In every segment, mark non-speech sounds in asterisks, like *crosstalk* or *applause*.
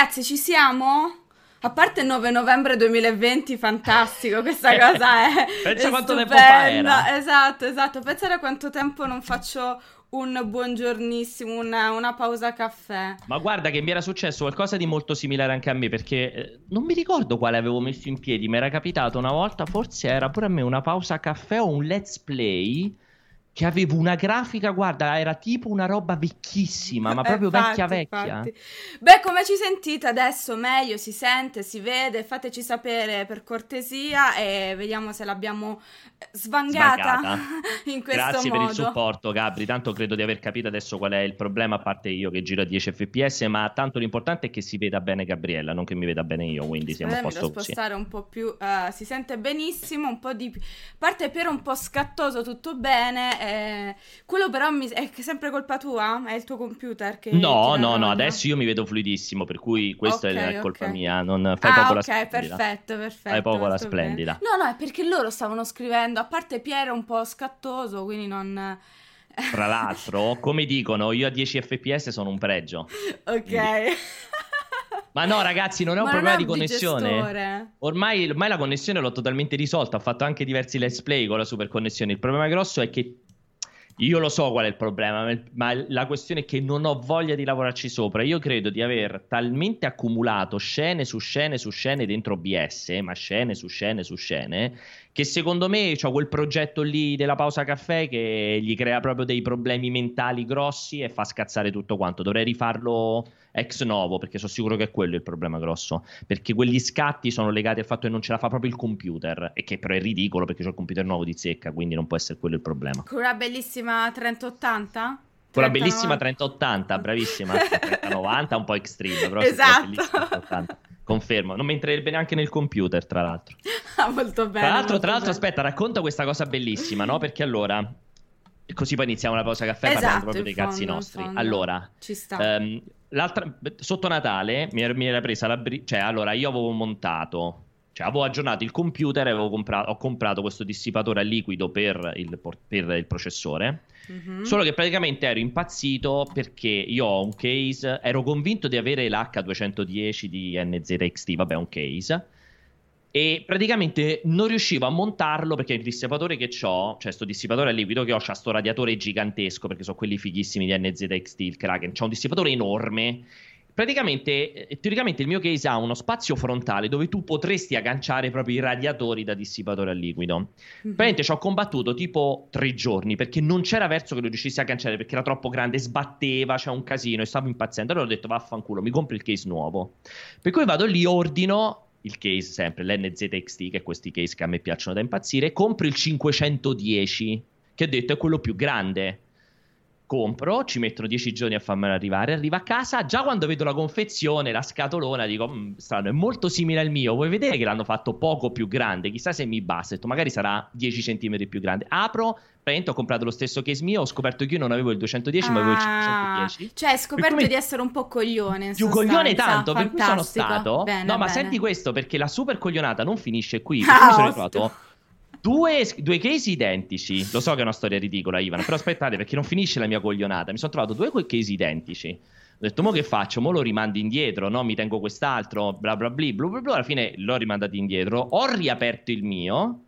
Ragazzi, ci siamo? A parte il 9 novembre 2020, fantastico, questa cosa è. *laughs* Pensa è quanto stupenda. tempo fa era. Esatto, esatto. Pensare a quanto tempo non faccio un buongiornissimo, una, una pausa caffè. Ma guarda che mi era successo qualcosa di molto similare anche a me, perché eh, non mi ricordo quale avevo messo in piedi, mi era capitato una volta, forse era pure a me una pausa caffè o un let's play. Che avevo una grafica, guarda, era tipo una roba vecchissima, ma Eh, proprio infatti, vecchia vecchia. infatti. Beh, come ci sentite adesso? Meglio, si sente, si vede. Fateci sapere per cortesia e vediamo se l'abbiamo eh, svangata Svangata. *laughs* in questo Grazie modo. per il supporto, Gabri. Tanto credo di aver capito adesso qual è il problema, a parte io che giro a 10 fps, ma tanto l'importante è che si veda bene Gabriella, non che mi veda bene io, quindi siamo a Aspetta, mi posto devo così. spostare un po' più. eh, si sente benissimo, un po' di. A parte per un po' scattoso, tutto bene. Eh, quello però mi- è sempre colpa tua? È il tuo computer che. No, no, no, adesso io mi vedo fluidissimo, per cui questa Ok, è colpa ok. mia, non fai ah, poco la ok, splendida. perfetto, perfetto. Fai poco la molto bene. splendida. No, no, è perché loro stavano scrivendo, a parte Piero un po' scattoso, quindi non... *laughs* Tra l'altro, come dicono, io a 10 fps sono un pregio. ok. *laughs* Ma no, ragazzi, non è un Ma problema di connessione. Ormai, ormai la connessione l'ho totalmente risolta. Ho fatto anche diversi let's play con la super connessione. Il problema grosso è che io lo so qual è il problema, ma- la questione è che non ho voglia di lavorarci sopra. Io credo di aver talmente accumulato scene su scene su scene dentro OBS, ma scene su scene su scene, che secondo me ho quel progetto lì della pausa caffè che gli crea proprio dei problemi mentali grossi e fa scazzare tutto quanto. Dovrei rifarlo ex novo perché sono sicuro che è quello il problema grosso. Perché quegli scatti sono legati al fatto che non ce la fa proprio il computer, e che però è ridicolo perché ho il computer nuovo di zecca, quindi non può essere quello il problema. Con una bellissima 3080? Con la bellissima 3090. 3080, bravissima. *laughs* 3090, un po' extreme, però Esatto. la bellissima 3080. Confermo, non mi entrerebbe neanche nel computer, tra l'altro. *laughs* Ah, molto bene. Tra l'altro, tra l'altro, aspetta, racconta questa cosa bellissima, no? Perché allora, così poi iniziamo la pausa caffè Esatto, parlando proprio dei cazzi fondo, in nostri. Allora, Ci sta. l'altra- sotto Natale mi era, presa la... bri- cioè, allora, io avevo montato... Cioè, avevo aggiornato il computer e avevo compra- ho comprato questo dissipatore a liquido per il, per il processore. Mhm. Solo che praticamente ero impazzito perché io ho un case, ero convinto di avere l'H210 di NZXT, vabbè, un case. E praticamente non riuscivo a montarlo perché il dissipatore che ho, cioè sto dissipatore a liquido che ho, c'ha sto radiatore gigantesco perché sono quelli fighissimi di NZXT, il Kraken. C'ha un dissipatore enorme. Praticamente, eh, teoricamente il mio case ha uno spazio frontale dove tu potresti agganciare proprio i radiatori da dissipatore a liquido. Mhm. Praticamente ci ho combattuto tipo tre giorni perché non c'era verso che lo riuscissi a agganciare perché era troppo grande, sbatteva, c'era un casino e stavo impazzendo. Allora ho detto vaffanculo, mi compro il case nuovo. Per cui vado lì, ordino il case sempre, l'NZXT, che è questi case che a me piacciono da impazzire, compro il 510, che ho detto è quello più grande. Compro, ci mettono 10 giorni a farmelo arrivare. Arriva a casa. Già quando vedo la confezione, la scatolona, dico: "Mm, strano, è molto simile al mio. Vuoi vedere che l'hanno fatto poco più grande? Chissà se mi basta. Magari sarà 10 cm più grande. Apro, praticamente ho comprato lo stesso case mio. Ho scoperto che io non avevo il 210, ma avevo il Ah, 510. Cioè, hai scoperto Per cui- di essere un po' coglione. più coglione tanto, per cui sono Fantastico. stato. Bene, no, ma bene. senti questo, perché la super coglionata non finisce qui. Ah, *laughs* Perché mi sono ottimo. ritrovato due, due case identici. Lo so che è una storia ridicola, Ivan, però aspettate, perché non finisce la mia coglionata. Mi sono trovato due case identici. Ho detto, mo che faccio? Mo lo rimando indietro, no? Mi tengo quest'altro, bla bla bla, bla bla bla. Alla fine l'ho rimandato indietro. Ho riaperto il mio.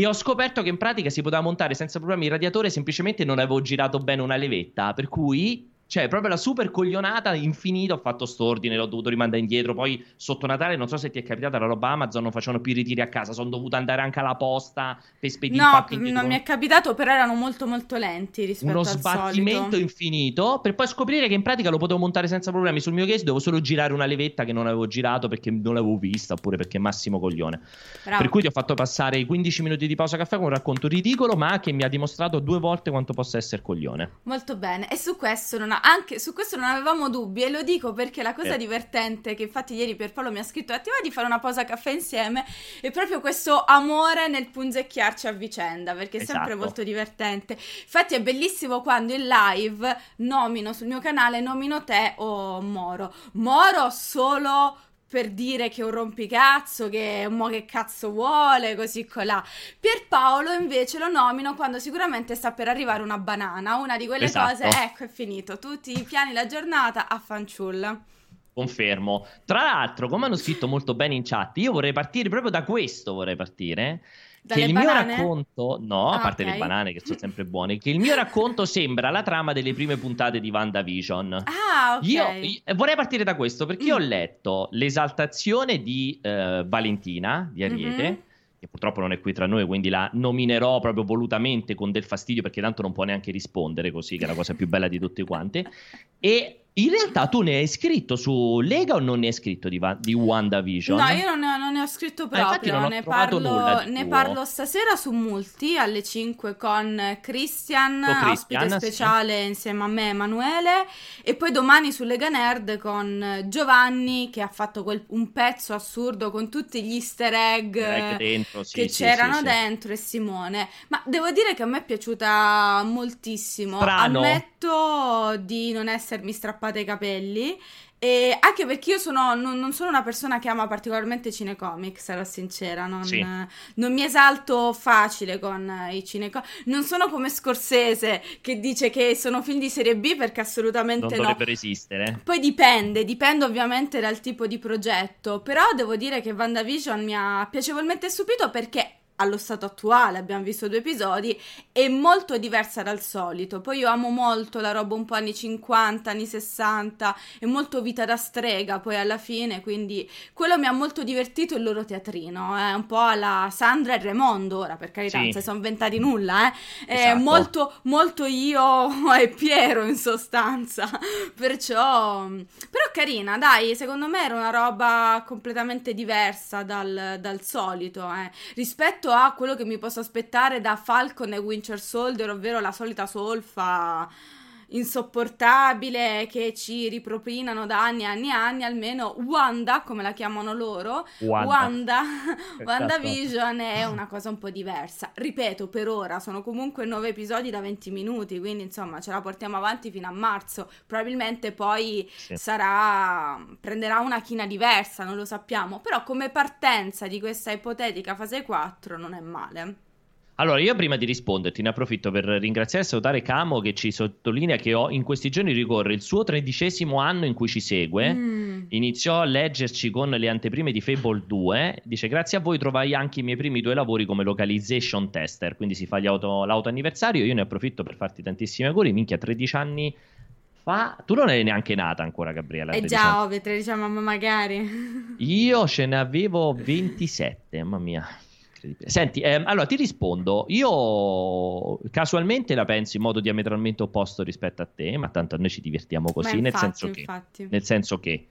E ho scoperto che in pratica si poteva montare senza problemi il radiatore, semplicemente non avevo girato bene una levetta, per cui cioè proprio la super coglionata infinita, ho fatto st'ordine, l'ho dovuto rimandare indietro, poi sotto Natale non so se ti è capitata la roba Amazon, non facevano più i ritiri a casa, sono dovuto andare anche alla posta per spedire No, non mi è capitato, però erano molto molto lenti rispetto uno al sbattimento solito. infinito per poi scoprire che in pratica lo potevo montare senza problemi sul mio case, devo solo girare una levetta che non avevo girato perché non l'avevo vista oppure perché Massimo coglione. Bravo. Per cui ti ho fatto passare i 15 minuti di pausa caffè con un racconto ridicolo, ma che mi ha dimostrato due volte quanto possa essere coglione. Molto bene, e su questo, non ha- anche su questo non avevamo dubbi e lo dico perché la cosa Eh. divertente che infatti ieri Pierpaolo mi ha scritto ti va di fare una pausa caffè insieme è proprio questo amore nel punzecchiarci a vicenda perché è sempre Esatto. molto divertente. Infatti è bellissimo quando in live nomino sul mio canale nomino te o Moro. Moro solo per dire che è un rompicazzo, che mo che cazzo vuole, così colà. Pierpaolo invece lo nomino quando sicuramente sta per arrivare una banana, una di quelle Esatto. cose, ecco è finito, tutti i piani la giornata a fanciulla. Confermo. Tra l'altro, come hanno scritto molto bene in chat, io vorrei partire proprio da questo, vorrei partire. Dalle che il banane? mio racconto, no, Ah, a parte ok. le banane che sono sempre buone, che il mio racconto sembra la trama delle prime puntate di WandaVision. Ah, ok. Io, io- vorrei partire da questo perché io ho Mm. letto l'esaltazione di eh, Valentina di Ariete, Mhm. che purtroppo non è qui tra noi, quindi la nominerò proprio volutamente con del fastidio perché tanto non può neanche rispondere così, che è la cosa più bella di tutte quante. E in realtà tu ne hai scritto su Lega o non ne hai scritto di, Va- di WandaVision? No, io non ne, ho, non ne ho scritto Ah, infatti proprio, non ho ne, parlo, ne parlo stasera su Multi alle 5 con Christian, Con Christian, ospite sì. speciale insieme a me Emanuele, e poi domani su Lega Nerd con Giovanni che ha fatto quel- un pezzo assurdo con tutti gli easter egg eh, dentro, sì, che sì, c'erano sì, sì. dentro e Simone. Ma devo dire che a me è piaciuta moltissimo. Strano. Ammetto di non essermi strappata i capelli. E anche perché io sono, non, non sono una persona che ama particolarmente cinecomic, sarò sincera, non, Sì. non mi esalto facile con eh, i cinecomic. Non sono come Scorsese che dice che sono film di serie B perché assolutamente Non no. dovrebbero esistere. Poi dipende, dipende ovviamente dal tipo di progetto, però devo dire che WandaVision mi ha piacevolmente stupito perché allo stato attuale, abbiamo visto due episodi, è molto diversa dal solito. Poi io amo molto la roba un po' anni 50, anni 60, è molto vita da strega poi alla fine, quindi quello mi ha molto divertito il loro teatrino, è un po' alla Sandra e Raimondo ora, per carità, Sì. non si sono inventati nulla, eh. È Esatto. molto, molto io *laughs* e Piero in sostanza. *laughs* Perciò, però carina, dai, secondo me era una roba completamente diversa dal, dal solito, eh. Rispetto a quello che mi posso aspettare da Falcon e Winter Soldier, ovvero la solita solfa insopportabile che ci ripropinano da anni e anni e anni, almeno Wanda, come la chiamano loro, Wanda. Wanda, *laughs* Esatto. WandaVision è una cosa un po' diversa. Ripeto, per ora sono comunque nove episodi da 20 minuti, quindi insomma ce la portiamo avanti fino a marzo. Probabilmente poi Sì. sarà prenderà una china diversa, non lo sappiamo, però come partenza di questa ipotetica fase 4 non è male. Allora, io prima di risponderti ne approfitto per ringraziare e salutare Camo che ci sottolinea che ho- in questi giorni ricorre il suo tredicesimo anno in cui ci segue. Mm. Iniziò a leggerci con le anteprime di Fable 2. Dice: Grazie a voi trovai anche i miei primi due lavori come localization tester. Quindi si fa auto, l'auto anniversario. Io ne approfitto per farti tantissimi auguri. Minchia, 13 anni fa. Tu non eri neanche nata ancora, Gabriella. Eh 13 già, ovvio, 13 anni, mamma magari. Io ce ne avevo 27, mamma mia. Incredibile. Senti, ehm, allora ti rispondo. Io casualmente la penso in modo diametralmente opposto rispetto a te, ma tanto noi ci divertiamo così. Ma nel, infatti, senso che, infatti. nel senso che,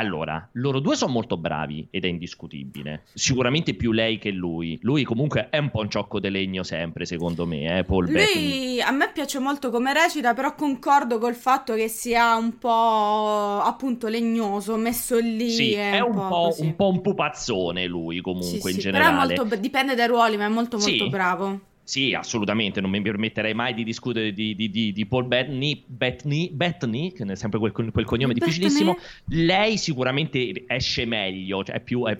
allora, loro due sono molto bravi ed è indiscutibile. Sicuramente più lei che lui. Lui comunque è un po' un ciocco di legno sempre, secondo me, eh, Paul Bettany. Lui a me piace molto come recita, però concordo col fatto che sia un po' appunto legnoso, messo lì. Sì, è, è un po', così. un po' un pupazzone lui comunque Sì, in sì, però generale. molto, dipende dai ruoli, ma è molto molto Sì. bravo. Sì, assolutamente, non mi permetterei mai di discutere di, di- di- di Paul Bettany, Bettany, Bettany, che è sempre quel, quel cognome Bettany. difficilissimo. Lei sicuramente esce meglio, cioè è più, è-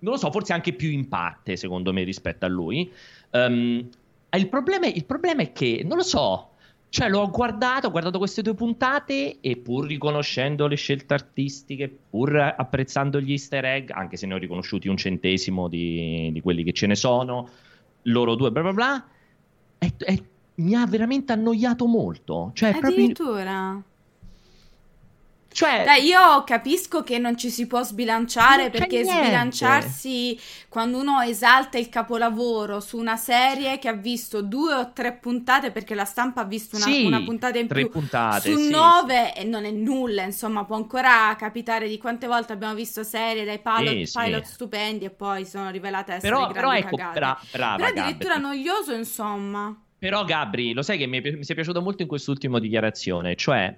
non lo so, forse anche più in parte, secondo me, rispetto a lui. Ehm, il, problema, il problema è che, non lo so, cioè l'ho guardato, ho guardato queste due puntate e pur riconoscendo le scelte artistiche, pur apprezzando gli easter egg, anche se ne ho riconosciuti un centesimo di, di quelli che ce ne sono, loro due, bla bla bla, è- è- mi ha veramente annoiato molto. Cioè, proprio, Addirittura. Cioè, Dai, io capisco che non ci si può sbilanciare perché niente. sbilanciarsi quando uno esalta il capolavoro su una serie che ha visto due o tre puntate perché la stampa ha visto una, Sì, una puntata in tre più puntate, su sì, nove e non è nulla, insomma, può ancora capitare di quante volte abbiamo visto serie dai pilot, Sì, sì. pilot stupendi e poi sono rivelate essere però, però grandi ecco, cagate. bra- brava Però addirittura Gabri. noioso, insomma. Però Gabri, lo sai che mi, è mi è piaciuto molto in quest'ultima dichiarazione, cioè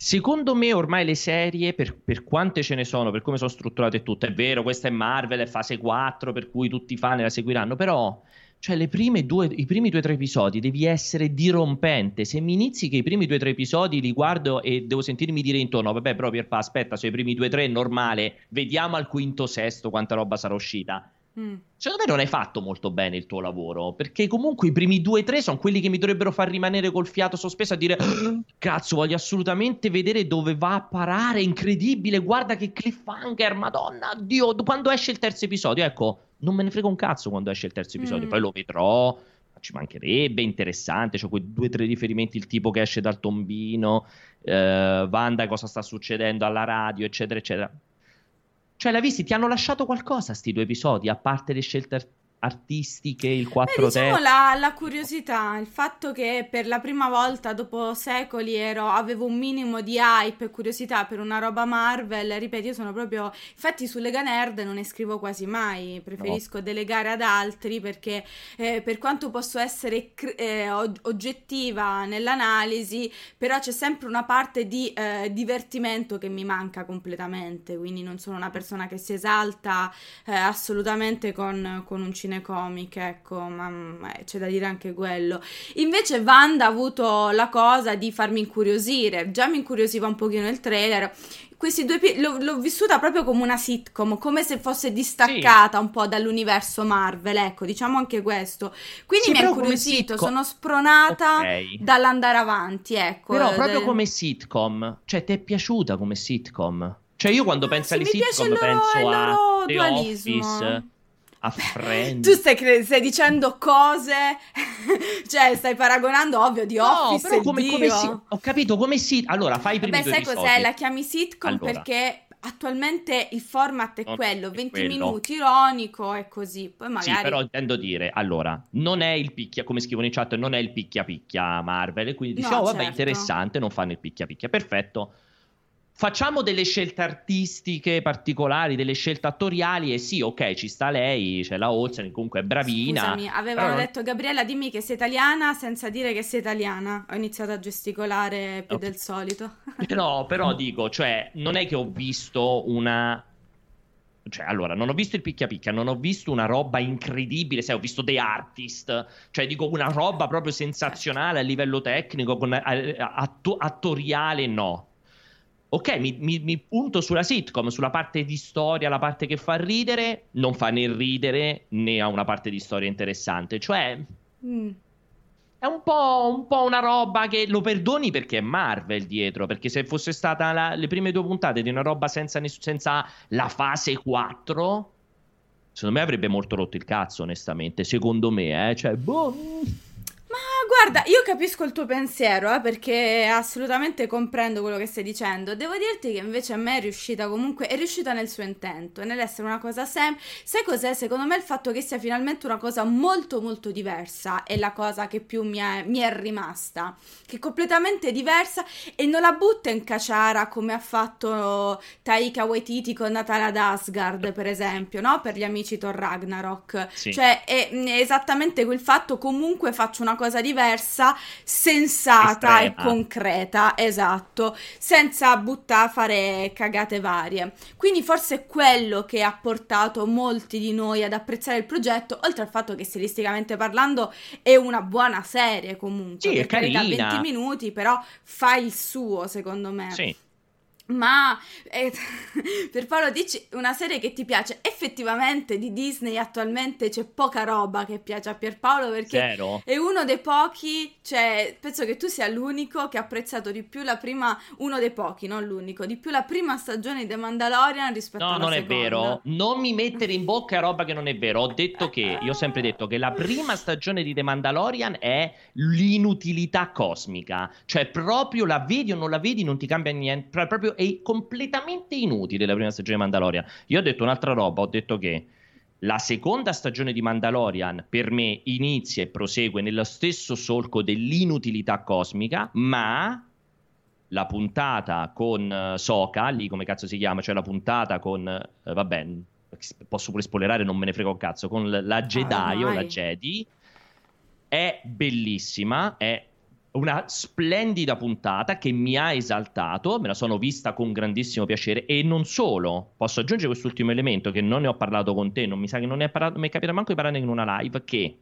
secondo me ormai le serie, per, per quante ce ne sono, per come sono strutturate tutte, è vero, questa è Marvel, è fase 4, per cui tutti i fan la seguiranno, però cioè due, i primi due o tre episodi devi essere dirompente. Se mi inizi che i primi due o tre episodi li guardo e devo sentirmi dire intorno, vabbè, però Pierpa, aspetta, sono i primi due o tre normale, vediamo al quinto sesto quanta roba sarà uscita. Mm. Secondo me non hai fatto molto bene il tuo lavoro, perché comunque i primi due o tre sono quelli che mi dovrebbero far rimanere col fiato sospeso a dire ah, cazzo, voglio assolutamente vedere dove va a parare, incredibile, guarda che cliffhanger, madonna, Dio, quando esce il terzo episodio, ecco, non me ne frega un cazzo quando esce il terzo episodio, mm. poi lo vedrò, ci mancherebbe, interessante, c'ho quei due o tre riferimenti, il tipo che esce dal tombino, eh, Wanda cosa sta succedendo alla radio, eccetera, eccetera cioè, l'hai visti? Ti hanno lasciato qualcosa sti due episodi, a parte le scelte artistiche, il 4 Beh, diciamo la, la, curiosità, il fatto che per la prima volta dopo secoli ero, avevo un minimo di hype e curiosità per una roba Marvel, ripeto, io sono proprio, infatti su Lega Nerd non ne scrivo quasi mai, preferisco no. delegare ad altri perché eh, per quanto posso essere eh, oggettiva nell'analisi, però c'è sempre una parte di eh, divertimento che mi manca completamente, quindi non sono una persona che si esalta eh, assolutamente con, con un cinema cinecomic, ecco, ma, c'è da dire anche quello. Invece Wanda ha avuto la cosa di farmi incuriosire, già mi incuriosiva un pochino il trailer. Questi due pi- l'ho, l'ho, vissuta proprio come una sitcom, come se fosse distaccata sì. un po' dall'universo Marvel, ecco, diciamo anche questo. Quindi sì, mi ha incuriosito, sono spronata okay. dall'andare avanti, ecco. Però proprio come sitcom, cioè ti è piaciuta come sitcom? Cioè io quando penso alle sitcom loro, penso a The dualismo. Office a friend. tu stai, cre- stai, dicendo cose, *laughs* cioè stai paragonando ovvio di no, Office però come, come si- ho capito come si... Allora, fai i primi Beh, sai episodi. cos'è? La chiami sitcom allora. perché attualmente il format è non quello, 20 quello. minuti ironico e così. Poi magari... Sì, però intendo dire, allora, non è il picchia, come scrivono in chat, non è il picchia picchia Marvel, e quindi dici, no, oh vabbè, certo. interessante, non fanno il picchia picchia, perfetto facciamo delle scelte artistiche particolari, delle scelte attoriali e sì, ok, ci sta lei, c'è la Olsen, comunque è bravina. Scusami, avevano però... detto Gabriella dimmi che sei italiana senza dire che sei italiana. Ho iniziato a gesticolare più okay. del solito. *laughs* no, però dico, cioè, non è che ho visto una cioè, allora, non ho visto il picchia picchia, non ho visto una roba incredibile, sai, ho visto The Artist, cioè dico una roba proprio sensazionale a livello tecnico, con, atto- attoriale no ok, mi, mi, mi, punto sulla sitcom, sulla parte di storia, la parte che fa ridere, non fa né ridere né ha una parte di storia interessante. Cioè, mm. è un po', un po', una roba che lo perdoni perché è Marvel dietro. Perché se fosse stata la, le prime due puntate di una roba senza, senza la fase 4, secondo me avrebbe molto rotto il cazzo, onestamente. Secondo me, eh, cioè, boh. Guarda, io capisco il tuo pensiero, eh, perché assolutamente comprendo quello che stai dicendo. Devo dirti che invece a me è riuscita comunque, è riuscita nel suo intento, nell'essere una cosa semplice. Sai cos'è? Secondo me il fatto che sia finalmente una cosa molto molto diversa è la cosa che più mi è, mi è rimasta, che è completamente diversa e non la butta in caciara come ha fatto Taika Waititi con Natala Asgard, per esempio, no? Per gli amici Thor Ragnarok. Sì. Cioè, è, è esattamente quel fatto, comunque faccio una cosa diversa sensata Estrema. e concreta, esatto, senza buttare, fare cagate varie. Quindi forse è quello che ha portato molti di noi ad apprezzare il progetto, oltre al fatto che stilisticamente parlando è una buona serie comunque. Sì, è carina. Da 20 minuti, però fa il suo, secondo me. Sì. Ma eh, *laughs* per Paolo dici una serie che ti piace. Effettivamente di Disney attualmente c'è poca roba che piace a Pierpaolo perché Zero. è uno dei pochi, cioè penso che tu sia l'unico che ha apprezzato di più la prima, uno dei pochi, non l'unico, di più la prima stagione di The Mandalorian rispetto no, alla seconda. No, non è vero, non mi mettere in bocca roba che non è vero, ho detto che, io ho sempre detto che la prima stagione di The Mandalorian è l'inutilità cosmica, cioè proprio la vedi o non la vedi non ti cambia niente, proprio è completamente inutile la prima stagione di Mandalorian. Io ho detto un'altra roba, ho detto che la seconda stagione di Mandalorian per me inizia e prosegue nello stesso solco dell'inutilità cosmica, ma la puntata con uh, Soka, lì come cazzo si chiama, cioè la puntata con, uh, vabbè, posso pure spoilerare, non me ne frega un cazzo, con la Jedi ah, o la Jedi, è bellissima, è una splendida puntata che mi ha esaltato, me la sono vista con grandissimo piacere e non solo, posso aggiungere quest'ultimo elemento che non ne ho parlato con te, non mi sa che non ne è parlato, mi è capitato manco di parlarne in una live, che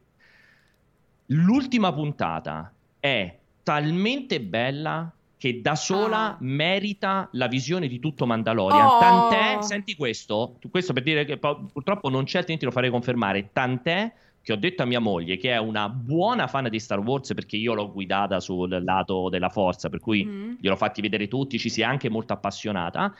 l'ultima puntata è talmente bella che da sola ah. merita la visione di tutto Mandalorian. Oh. Tant'è, senti questo, questo per dire che purtroppo non c'è, altrimenti lo farei confermare. Tant'è che ho detto a mia moglie, che è una buona fan di Star Wars, perché io l'ho guidata sul lato della forza, per cui mm. gliel'ho fatti vedere tutti, ci si è anche molto appassionata.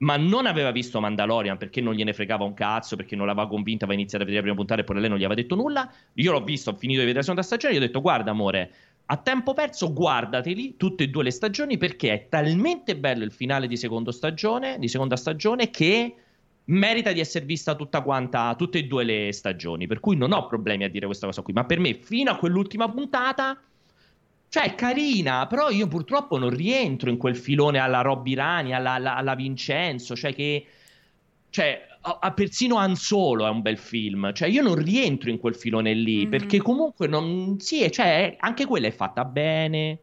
Ma non aveva visto Mandalorian perché non gliene fregava un cazzo, perché non l'aveva convinta, aveva iniziato a vedere la prima puntata e poi lei non gli aveva detto nulla. Io l'ho visto, ho finito di vedere la seconda stagione e gli ho detto: Guarda, amore, a tempo perso guardateli tutte e due le stagioni perché è talmente bello il finale di, stagione, di seconda stagione che merita di essere vista tutta quanta, tutte e due le stagioni. Per cui non ho problemi a dire questa cosa qui. Ma per me, fino a quell'ultima puntata, cioè è carina, però io purtroppo non rientro in quel filone alla Robby Rani, alla, alla, alla Vincenzo, cioè che. Cioè, a, persino Han Solo è un bel film. Cioè, io non rientro in quel filone lì. Mm-hmm. Perché comunque non. Sì, cioè, anche quella è fatta bene.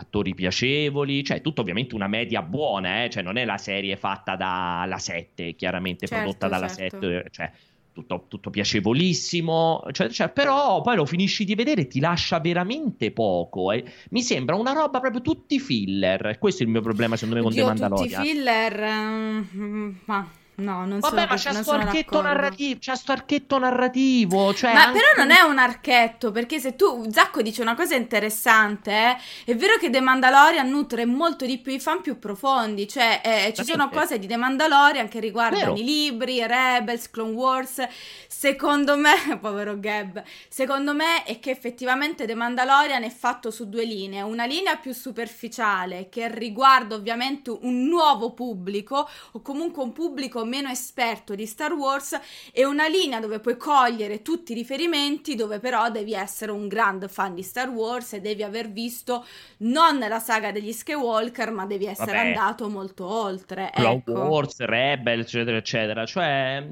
Attori piacevoli, cioè tutto ovviamente una media buona, eh? cioè non è la serie fatta dalla 7, chiaramente certo, prodotta dalla certo. 7, cioè tutto, tutto piacevolissimo, cioè, cioè, però poi lo finisci di vedere e ti lascia veramente poco. Eh. Mi sembra una roba proprio tutti filler. Questo è il mio problema, secondo me, con Oddio, The Mandalorian. Tutti filler, um, ma No, non Vabbè, sono, ma c'è sto archetto narrativo, c'è sto archetto narrativo, cioè Ma anche... però non è un archetto, perché se tu Zacco dice una cosa interessante, eh, è vero che The Mandalorian nutre molto di più i fan più profondi, cioè eh, ci sono cose di The Mandalorian che riguardano vero. i libri, Rebels, Clone Wars. Secondo me, *laughs* povero Gab, secondo me è che effettivamente The Mandalorian è fatto su due linee, una linea più superficiale che riguarda ovviamente un nuovo pubblico o comunque un pubblico meno esperto di Star Wars e una linea dove puoi cogliere tutti i riferimenti, dove però devi essere un grande fan di Star Wars e devi aver visto non la saga degli Skywalker, ma devi essere Vabbè. andato molto oltre. Clone ecco. Wars, Rebel, eccetera, eccetera. Cioè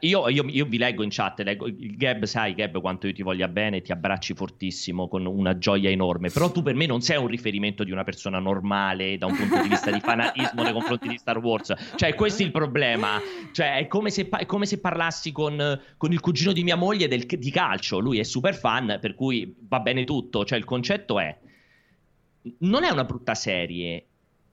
io, io, io, vi leggo in chat, leggo, Gab, sai Gab quanto io ti voglia bene, ti abbracci fortissimo con una gioia enorme, però tu per me non sei un riferimento di una persona normale da un punto di vista di fanatismo nei confronti di Star Wars, cioè questo è il problema, cioè è come se, è come se parlassi con, con, il cugino di mia moglie del, di calcio, lui è super fan, per cui va bene tutto, cioè il concetto è, non è una brutta serie,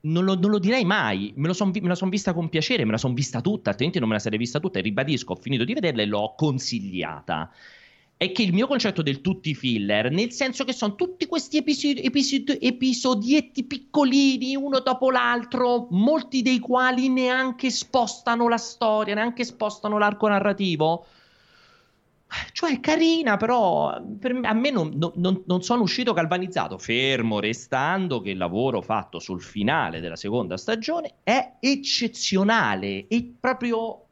non lo, non lo, direi mai, me, son, me la sono vista con piacere, me la sono vista tutta, altrimenti non me la sarei vista tutta e ribadisco, ho finito di vederla e l'ho consigliata. È che il mio concetto del tutti filler, nel senso che sono tutti questi episodi, episodi, episodietti piccolini, uno dopo l'altro, molti dei quali neanche spostano la storia, neanche spostano l'arco narrativo cioè è carina, però me, a me non, non, non, sono uscito galvanizzato, fermo restando che il lavoro fatto sul finale della seconda stagione è eccezionale e proprio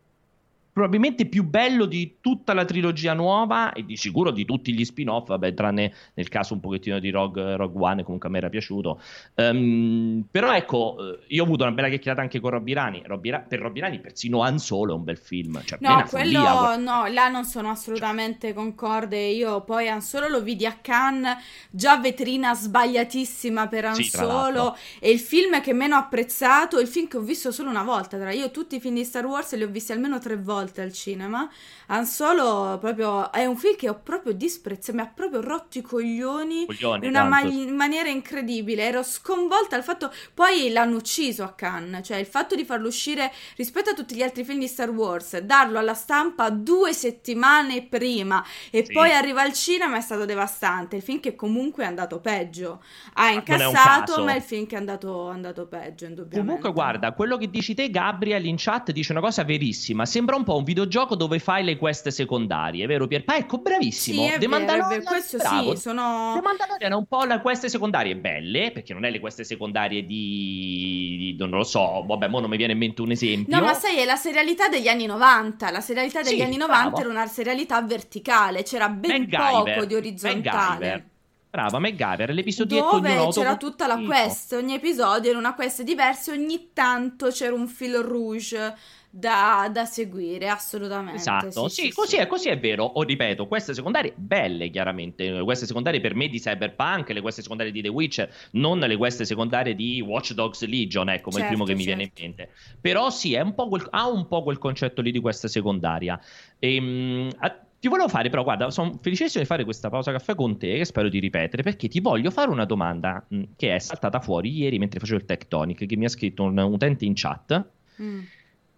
probabilmente più bello di tutta la trilogia nuova e di sicuro di tutti gli spin-off, vabbè, tranne nel caso un pochettino di Rogue, Rogue One, comunque a me era piaciuto. Um, però ecco, eh, io ho avuto una bella chiacchierata anche con Robby Rani. Robby Ra- per Robby Rani persino Han Solo è un bel film. Cioè, no, quello follia, no, là non sono assolutamente concorde. Io poi Han Solo lo vidi a Cannes, già vetrina sbagliatissima per Han sì, Solo. E il film che meno ho apprezzato, il film che ho visto solo una volta. Tra io tutti i film di Star Wars li ho visti almeno tre volte volte al cinema. Han Solo proprio è un film che ho proprio disprezzato, mi ha proprio rotto i coglioni, coglioni in una ma- maniera incredibile. Ero sconvolta al fatto poi l'hanno ucciso a Cannes, cioè il fatto di farlo uscire rispetto a tutti gli altri film di Star Wars, darlo alla stampa due settimane prima e sì. poi arriva al cinema è stato devastante. Il film che comunque è andato peggio. Ha incassato, ma è il film che è andato, andato peggio, indubbiamente. Comunque guarda, quello che dici te Gabriel in chat dice una cosa verissima, sembra un po' un videogioco dove fai le quest secondarie, vero Pierpa? Ecco, bravissimo. Sì, The Mandalorian, questo bravo. sì, sono... The Mandalorian è un po' le quest secondarie belle, perché non è le quest secondarie di... di non lo so, vabbè, mo non mi viene in mente un esempio. No, ma sai, è la serialità degli anni 90. La serialità degli sì, anni 90 bravo. era una serialità verticale, c'era ben MacGyver, poco di orizzontale. MacGyver. Brava, MacGyver, l'episodietto Dove c'era tutta la quest, ogni episodio era una quest diversa, ogni tanto c'era un fil rouge da, da, seguire, assolutamente. Esatto, sì, sì, sì, così, sì, È, così, È, vero. O ripeto, queste secondarie belle, chiaramente. Queste secondarie per me di Cyberpunk, le queste secondarie di The Witcher, non le queste secondarie di Watch Dogs Legion, ecco, certo, il primo che certo. mi viene in certo. mente. Però sì, un quel, ha un po' quel concetto lì di questa secondaria. Ehm, Ti volevo fare, però, guarda, sono felicissimo di fare questa pausa caffè con te, che spero di ripetere, perché ti voglio fare una domanda mh, che è saltata fuori ieri mentre facevo il Tectonic, che mi ha scritto un utente in chat. Mm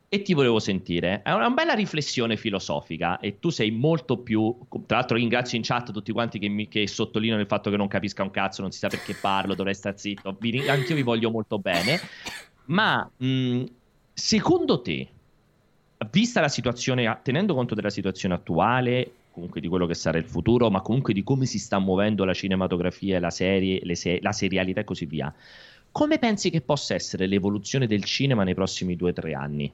e ti volevo sentire. È una bella riflessione filosofica e tu sei molto più. Tra l'altro, ringrazio in chat tutti quanti che, mi, che sottolineano il fatto che non capisca un cazzo, non si sa perché parlo, dovrei stare zitto. Vi, anch'io vi voglio molto bene. Ma mh, secondo te, vista la situazione, tenendo conto della situazione attuale, comunque di quello che sarà il futuro, ma comunque di come si sta muovendo la cinematografia, la serie, se- la serialità e così via, come pensi che possa essere l'evoluzione del cinema nei prossimi due o tre anni?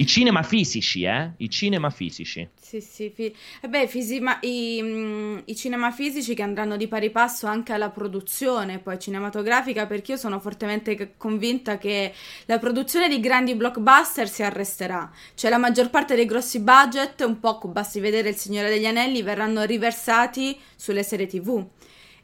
I cinema fisici, eh? I cinema fisici. Sì, sì, fi- eh beh, fisi- ma i, mm, i, cinema fisici che andranno di pari passo anche alla produzione poi cinematografica, perché io sono fortemente convinta che la produzione di grandi blockbuster si arresterà. Cioè la maggior parte dei grossi budget, un po' basti vedere Il Signore degli Anelli, verranno riversati sulle serie TV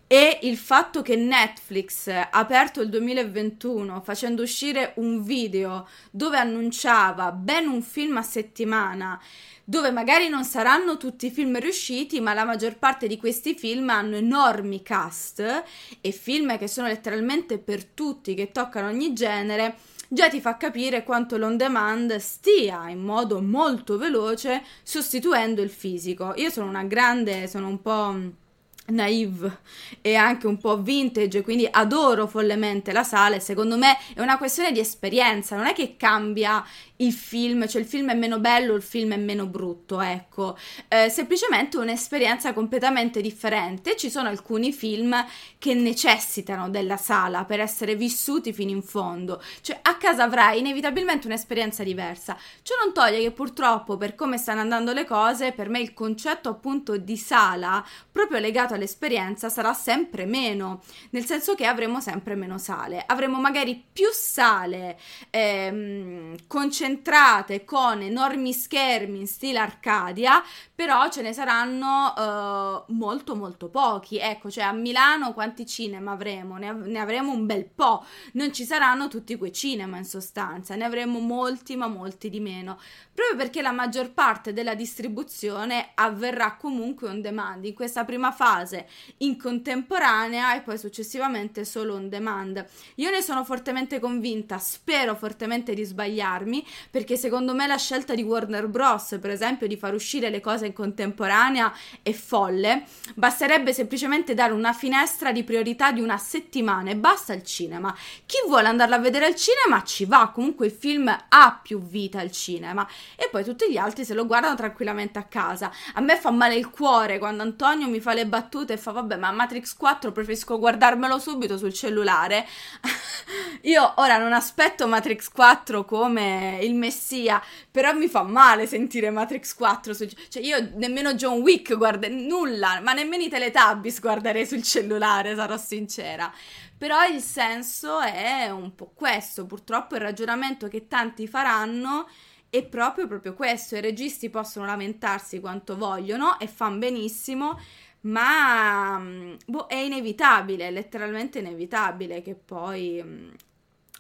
e il fatto che Netflix ha aperto il 2021 facendo uscire un video dove annunciava ben un film a settimana dove magari non saranno tutti i film riusciti, ma la maggior parte di questi film hanno enormi cast e film che sono letteralmente per tutti, che toccano ogni genere, già ti fa capire quanto l'on demand stia in modo molto veloce sostituendo il fisico. Io sono una grande, sono un po' naive e anche un po' vintage, quindi adoro follemente la sala secondo me è una questione di esperienza, non è che cambia il film, cioè il film è meno bello, il film è meno brutto, ecco, eh, semplicemente un'esperienza completamente differente. Ci sono alcuni film che necessitano della sala per essere vissuti fino in fondo, cioè a casa avrai inevitabilmente un'esperienza diversa. Ciò non toglie che purtroppo per come stanno andando le cose, per me il concetto appunto di sala, proprio legato all'esperienza, sarà sempre meno, nel senso che avremo sempre meno sale, avremo magari più sale ehm, concentrate concentrate con enormi schermi in stile Arcadia, però ce ne saranno uh, molto molto pochi. Ecco, cioè a Milano quanti cinema avremo? Ne, av- ne, avremo un bel po'. Non ci saranno tutti quei cinema in sostanza, ne avremo molti ma molti di meno. Proprio perché la maggior parte della distribuzione avverrà comunque on demand. In questa prima fase in contemporanea e poi successivamente solo on demand. Io ne sono fortemente convinta, spero fortemente di sbagliarmi, perché secondo me la scelta di Warner Bros, per esempio, di far uscire le cose in contemporanea è folle. Basterebbe semplicemente dare una finestra di priorità di una settimana e basta il cinema. Chi vuole andarlo a vedere al cinema ci va, comunque il film ha più vita al cinema e poi tutti gli altri se lo guardano tranquillamente a casa. A me fa male il cuore quando Antonio mi fa le battute e fa vabbè, ma Matrix 4 preferisco guardarmelo subito sul cellulare. *laughs* Io ora non aspetto Matrix 4 come il messia, però mi fa male sentire Matrix 4 su... cioè io nemmeno John Wick guarda nulla, ma nemmeno i Teletubbies guarderei sul cellulare, sarò sincera. Però il senso è un po' questo, purtroppo il ragionamento che tanti faranno è proprio, proprio questo, i registi possono lamentarsi quanto vogliono e fanno benissimo, ma boh, è inevitabile, letteralmente inevitabile che poi mh,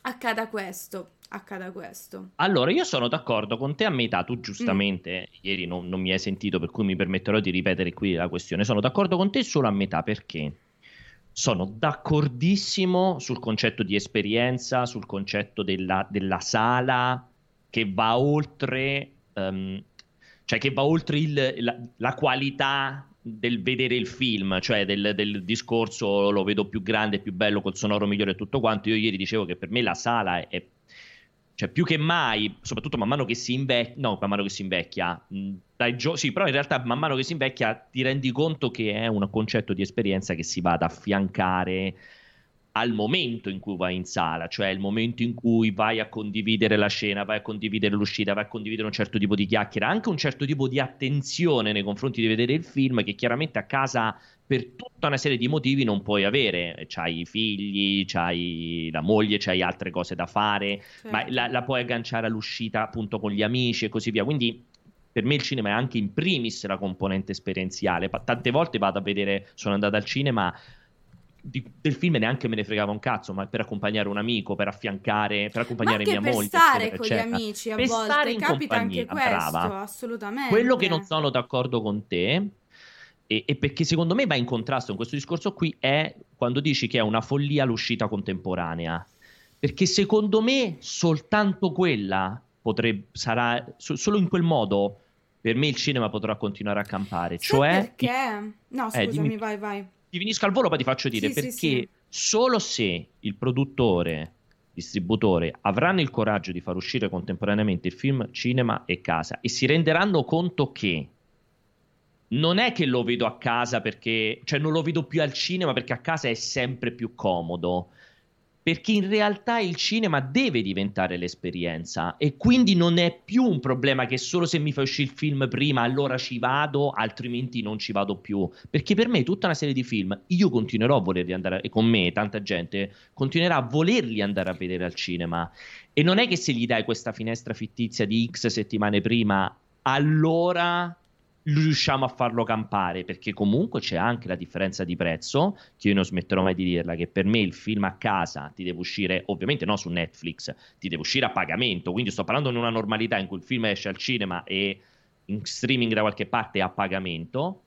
accada questo accada questo. Allora, io sono d'accordo con te a metà, tu giustamente mm. ieri non, non, mi hai sentito, per cui mi permetterò di ripetere qui la questione. Sono d'accordo con te solo a metà perché sono d'accordissimo sul concetto di esperienza, sul concetto della, della sala che va oltre, um, cioè che va oltre il, la, la qualità del vedere il film, cioè del, del, discorso lo vedo più grande, più bello, col sonoro migliore e tutto quanto. Io ieri dicevo che per me la sala è cioè più che mai, soprattutto man mano che si invecchia, no, man mano che si invecchia, dai gio- sì, però in realtà man mano che si invecchia ti rendi conto che è un concetto di esperienza che si va ad affiancare al momento in cui vai in sala, cioè il momento in cui vai a condividere la scena, vai a condividere l'uscita, vai a condividere un certo tipo di chiacchiera, anche un certo tipo di attenzione nei confronti di vedere il film che chiaramente a casa per tutta una serie di motivi non puoi avere. C'hai i figli, c'hai la moglie, c'hai altre cose da fare, certo. ma la, la, puoi agganciare all'uscita appunto con gli amici e così via. Quindi per me il cinema è anche in primis la componente esperienziale. Tante volte vado a vedere, sono andato al cinema di, del film neanche me ne fregava un cazzo, ma per accompagnare un amico, per affiancare, per accompagnare mia per moglie. Per stare con eccetera. gli amici a per volte stare in capita compagnia, anche questo, brava. assolutamente. Quello che non sono d'accordo con te e, e, perché secondo me va in contrasto con questo discorso qui è quando dici che è una follia l'uscita contemporanea. Perché secondo me soltanto quella potrebbe, sarà, so, solo in quel modo per me il cinema potrà continuare a campare. Sai cioè, perché? No, eh, scusami, dimmi, vai, vai. Ti finisco al volo, poi ti faccio dire Sì, perché sì, sì. solo se il produttore, distributore avranno il coraggio di far uscire contemporaneamente il film, cinema e casa e si renderanno conto che non è che lo vedo a casa perché, cioè non lo vedo più al cinema perché a casa è sempre più comodo. Perché in realtà il cinema deve diventare l'esperienza e quindi non è più un problema che solo se mi fai uscire il film prima allora ci vado, altrimenti non ci vado più. Perché per me tutta una serie di film io continuerò a volerli andare, e con me tanta gente continuerà a volerli andare a vedere al cinema. E non è che se gli dai questa finestra fittizia di X settimane prima, allora riusciamo a farlo campare perché comunque c'è anche la differenza di prezzo che io non smetterò mai di dirla che per me il film a casa ti deve uscire ovviamente no su Netflix ti deve uscire a pagamento. Quindi sto parlando di una normalità in cui il film esce al cinema e in streaming da qualche parte a pagamento.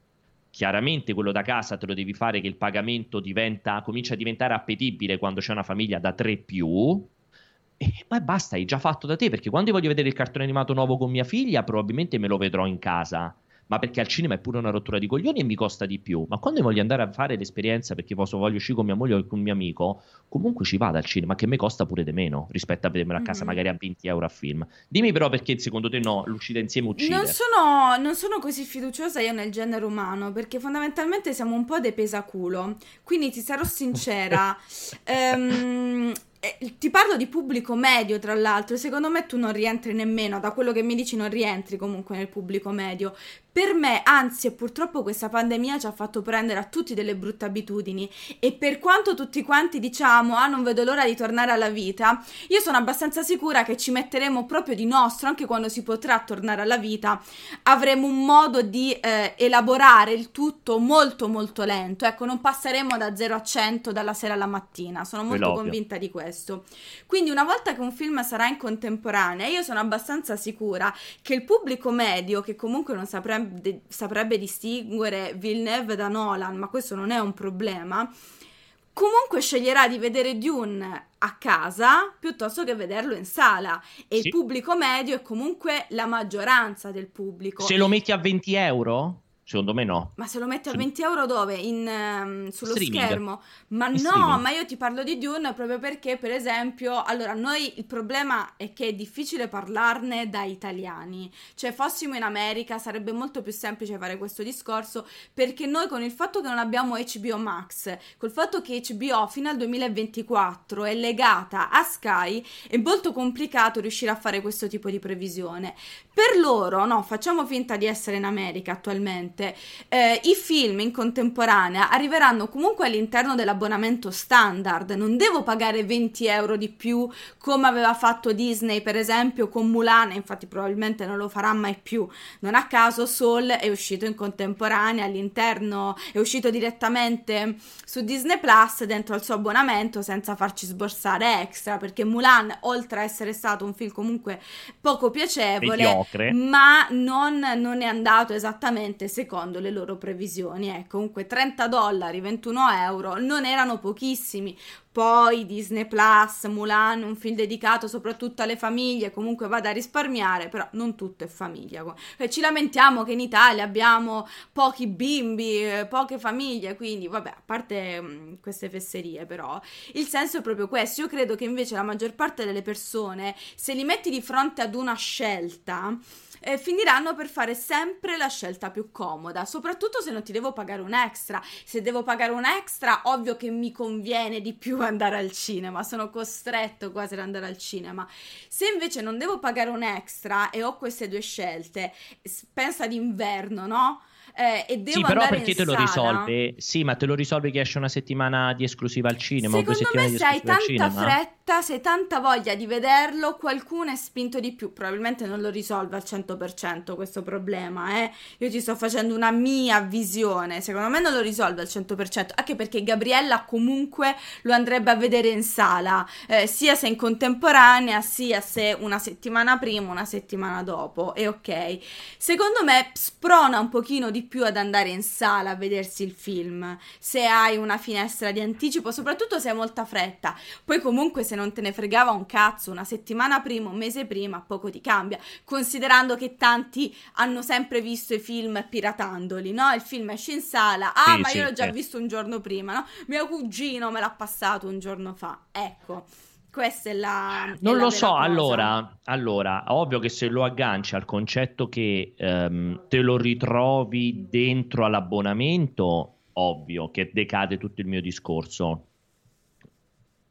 Chiaramente quello da casa te lo devi fare che il pagamento diventa, comincia a diventare appetibile quando c'è una famiglia da 3 più. E poi basta, hai già fatto da te perché quando voglio vedere il cartone animato nuovo con mia figlia probabilmente me lo vedrò in casa ma perché al cinema è pure una rottura di coglioni e mi costa di più. Ma quando voglio andare a fare l'esperienza perché posso, voglio uscire con mia moglie o con un mio amico, comunque ci vado al cinema, che mi costa pure di meno rispetto a vedermelo a casa Mhm. magari a 20 euro a film. Dimmi però perché secondo te no, l'uscita insieme uccide. Non sono, non sono così fiduciosa io nel genere umano perché fondamentalmente siamo un po' dei pesaculo. Quindi ti sarò sincera. *laughs* ehm, eh, ti parlo di pubblico medio, tra l'altro. Secondo me tu non rientri nemmeno, da quello che mi dici, non rientri comunque nel pubblico medio. Per me, anzi, e purtroppo questa pandemia ci ha fatto prendere a tutti delle brutte abitudini. E per quanto tutti quanti diciamo, ah, non vedo l'ora di tornare alla vita, io sono abbastanza sicura che ci metteremo proprio di nostro, anche quando si potrà tornare alla vita, avremo un modo di eh, elaborare il tutto molto molto lento. Ecco, non passeremo da 0 a 100 dalla sera alla mattina, sono molto convinta di questo. Quindi una volta che un film sarà in contemporanea, io sono abbastanza sicura che il pubblico medio, che comunque non saprebbe, saprebbe distinguere Villeneuve da Nolan, ma questo non è un problema, comunque sceglierà di vedere Dune a casa piuttosto che vederlo in sala. E Sì. il pubblico medio è comunque la maggioranza del pubblico. Se lo metti a 20 euro? Secondo me no. Ma se lo metti a Se- 20 euro dove? In, ehm, sullo Streaming. schermo? Ma In no, streaming. ma io ti parlo di Dune proprio perché, per esempio, allora, noi il problema è che è difficile parlarne da italiani. Cioè, fossimo in America sarebbe molto più semplice fare questo discorso perché noi con il fatto che non abbiamo HBO Max, col fatto che HBO fino al 2024 è legata a Sky, è molto complicato riuscire a fare questo tipo di previsione. Per loro, no, facciamo finta di essere in America attualmente, eh, i film in contemporanea arriveranno comunque all'interno dell'abbonamento standard, non devo pagare 20 euro di più come aveva fatto Disney per esempio con Mulan, infatti probabilmente non lo farà mai più. Non a caso Soul è uscito in contemporanea all'interno, è uscito direttamente su Disney Plus dentro al suo abbonamento senza farci sborsare extra perché Mulan, oltre a essere stato un film comunque poco piacevole, Mediocre. ma non, non è andato esattamente secondo le loro previsioni. Ecco, comunque 30 dollari, 21 euro non erano pochissimi. Poi Disney Plus, Mulan, un film dedicato soprattutto alle famiglie, comunque va da risparmiare, però non tutto è famiglia. E ci lamentiamo che in Italia abbiamo pochi bimbi, eh, poche famiglie, quindi vabbè, a parte mm, queste fesserie però, il senso è proprio questo. Io credo che invece la maggior parte delle persone, se li metti di fronte ad una scelta, eh, finiranno per fare sempre la scelta più comoda, soprattutto se non ti devo pagare un extra. Se devo pagare un extra, ovvio che mi conviene di più *laughs* andare al cinema, sono costretto quasi ad andare al cinema. Se invece non devo pagare un extra e ho queste due scelte, pensa d'inverno, no? eh, e devo sì, però perché te lo sala, risolve? Sì, ma te lo risolve che esce una settimana di esclusiva al cinema, Secondo me se hai tanta fretta, se hai tanta voglia di vederlo, qualcuno è spinto di più. Probabilmente non lo risolve al 100% questo problema, eh. Io ti sto facendo una mia visione. Secondo me non lo risolve al 100%, anche perché Gabriella comunque lo andrebbe a vedere in sala, eh, sia se in contemporanea, sia se una settimana prima, una settimana dopo. E ok. Secondo me sprona un pochino di più ad andare in sala a vedersi il film, se hai una finestra di anticipo, soprattutto se hai molta fretta. Poi comunque se non te ne fregava un cazzo una settimana prima, un mese prima, poco ti cambia, considerando che tanti hanno sempre visto i film piratandoli, no? Il film esce in sala, ah Sì, ma sì, io l'ho già certo. visto un giorno prima, no? Mio cugino me l'ha passato un giorno fa, ecco. Questa è la... è Non la lo vera so, allora, allora, ovvio che se lo agganci al concetto che ehm, te lo ritrovi dentro all'abbonamento, ovvio che decade tutto il mio discorso.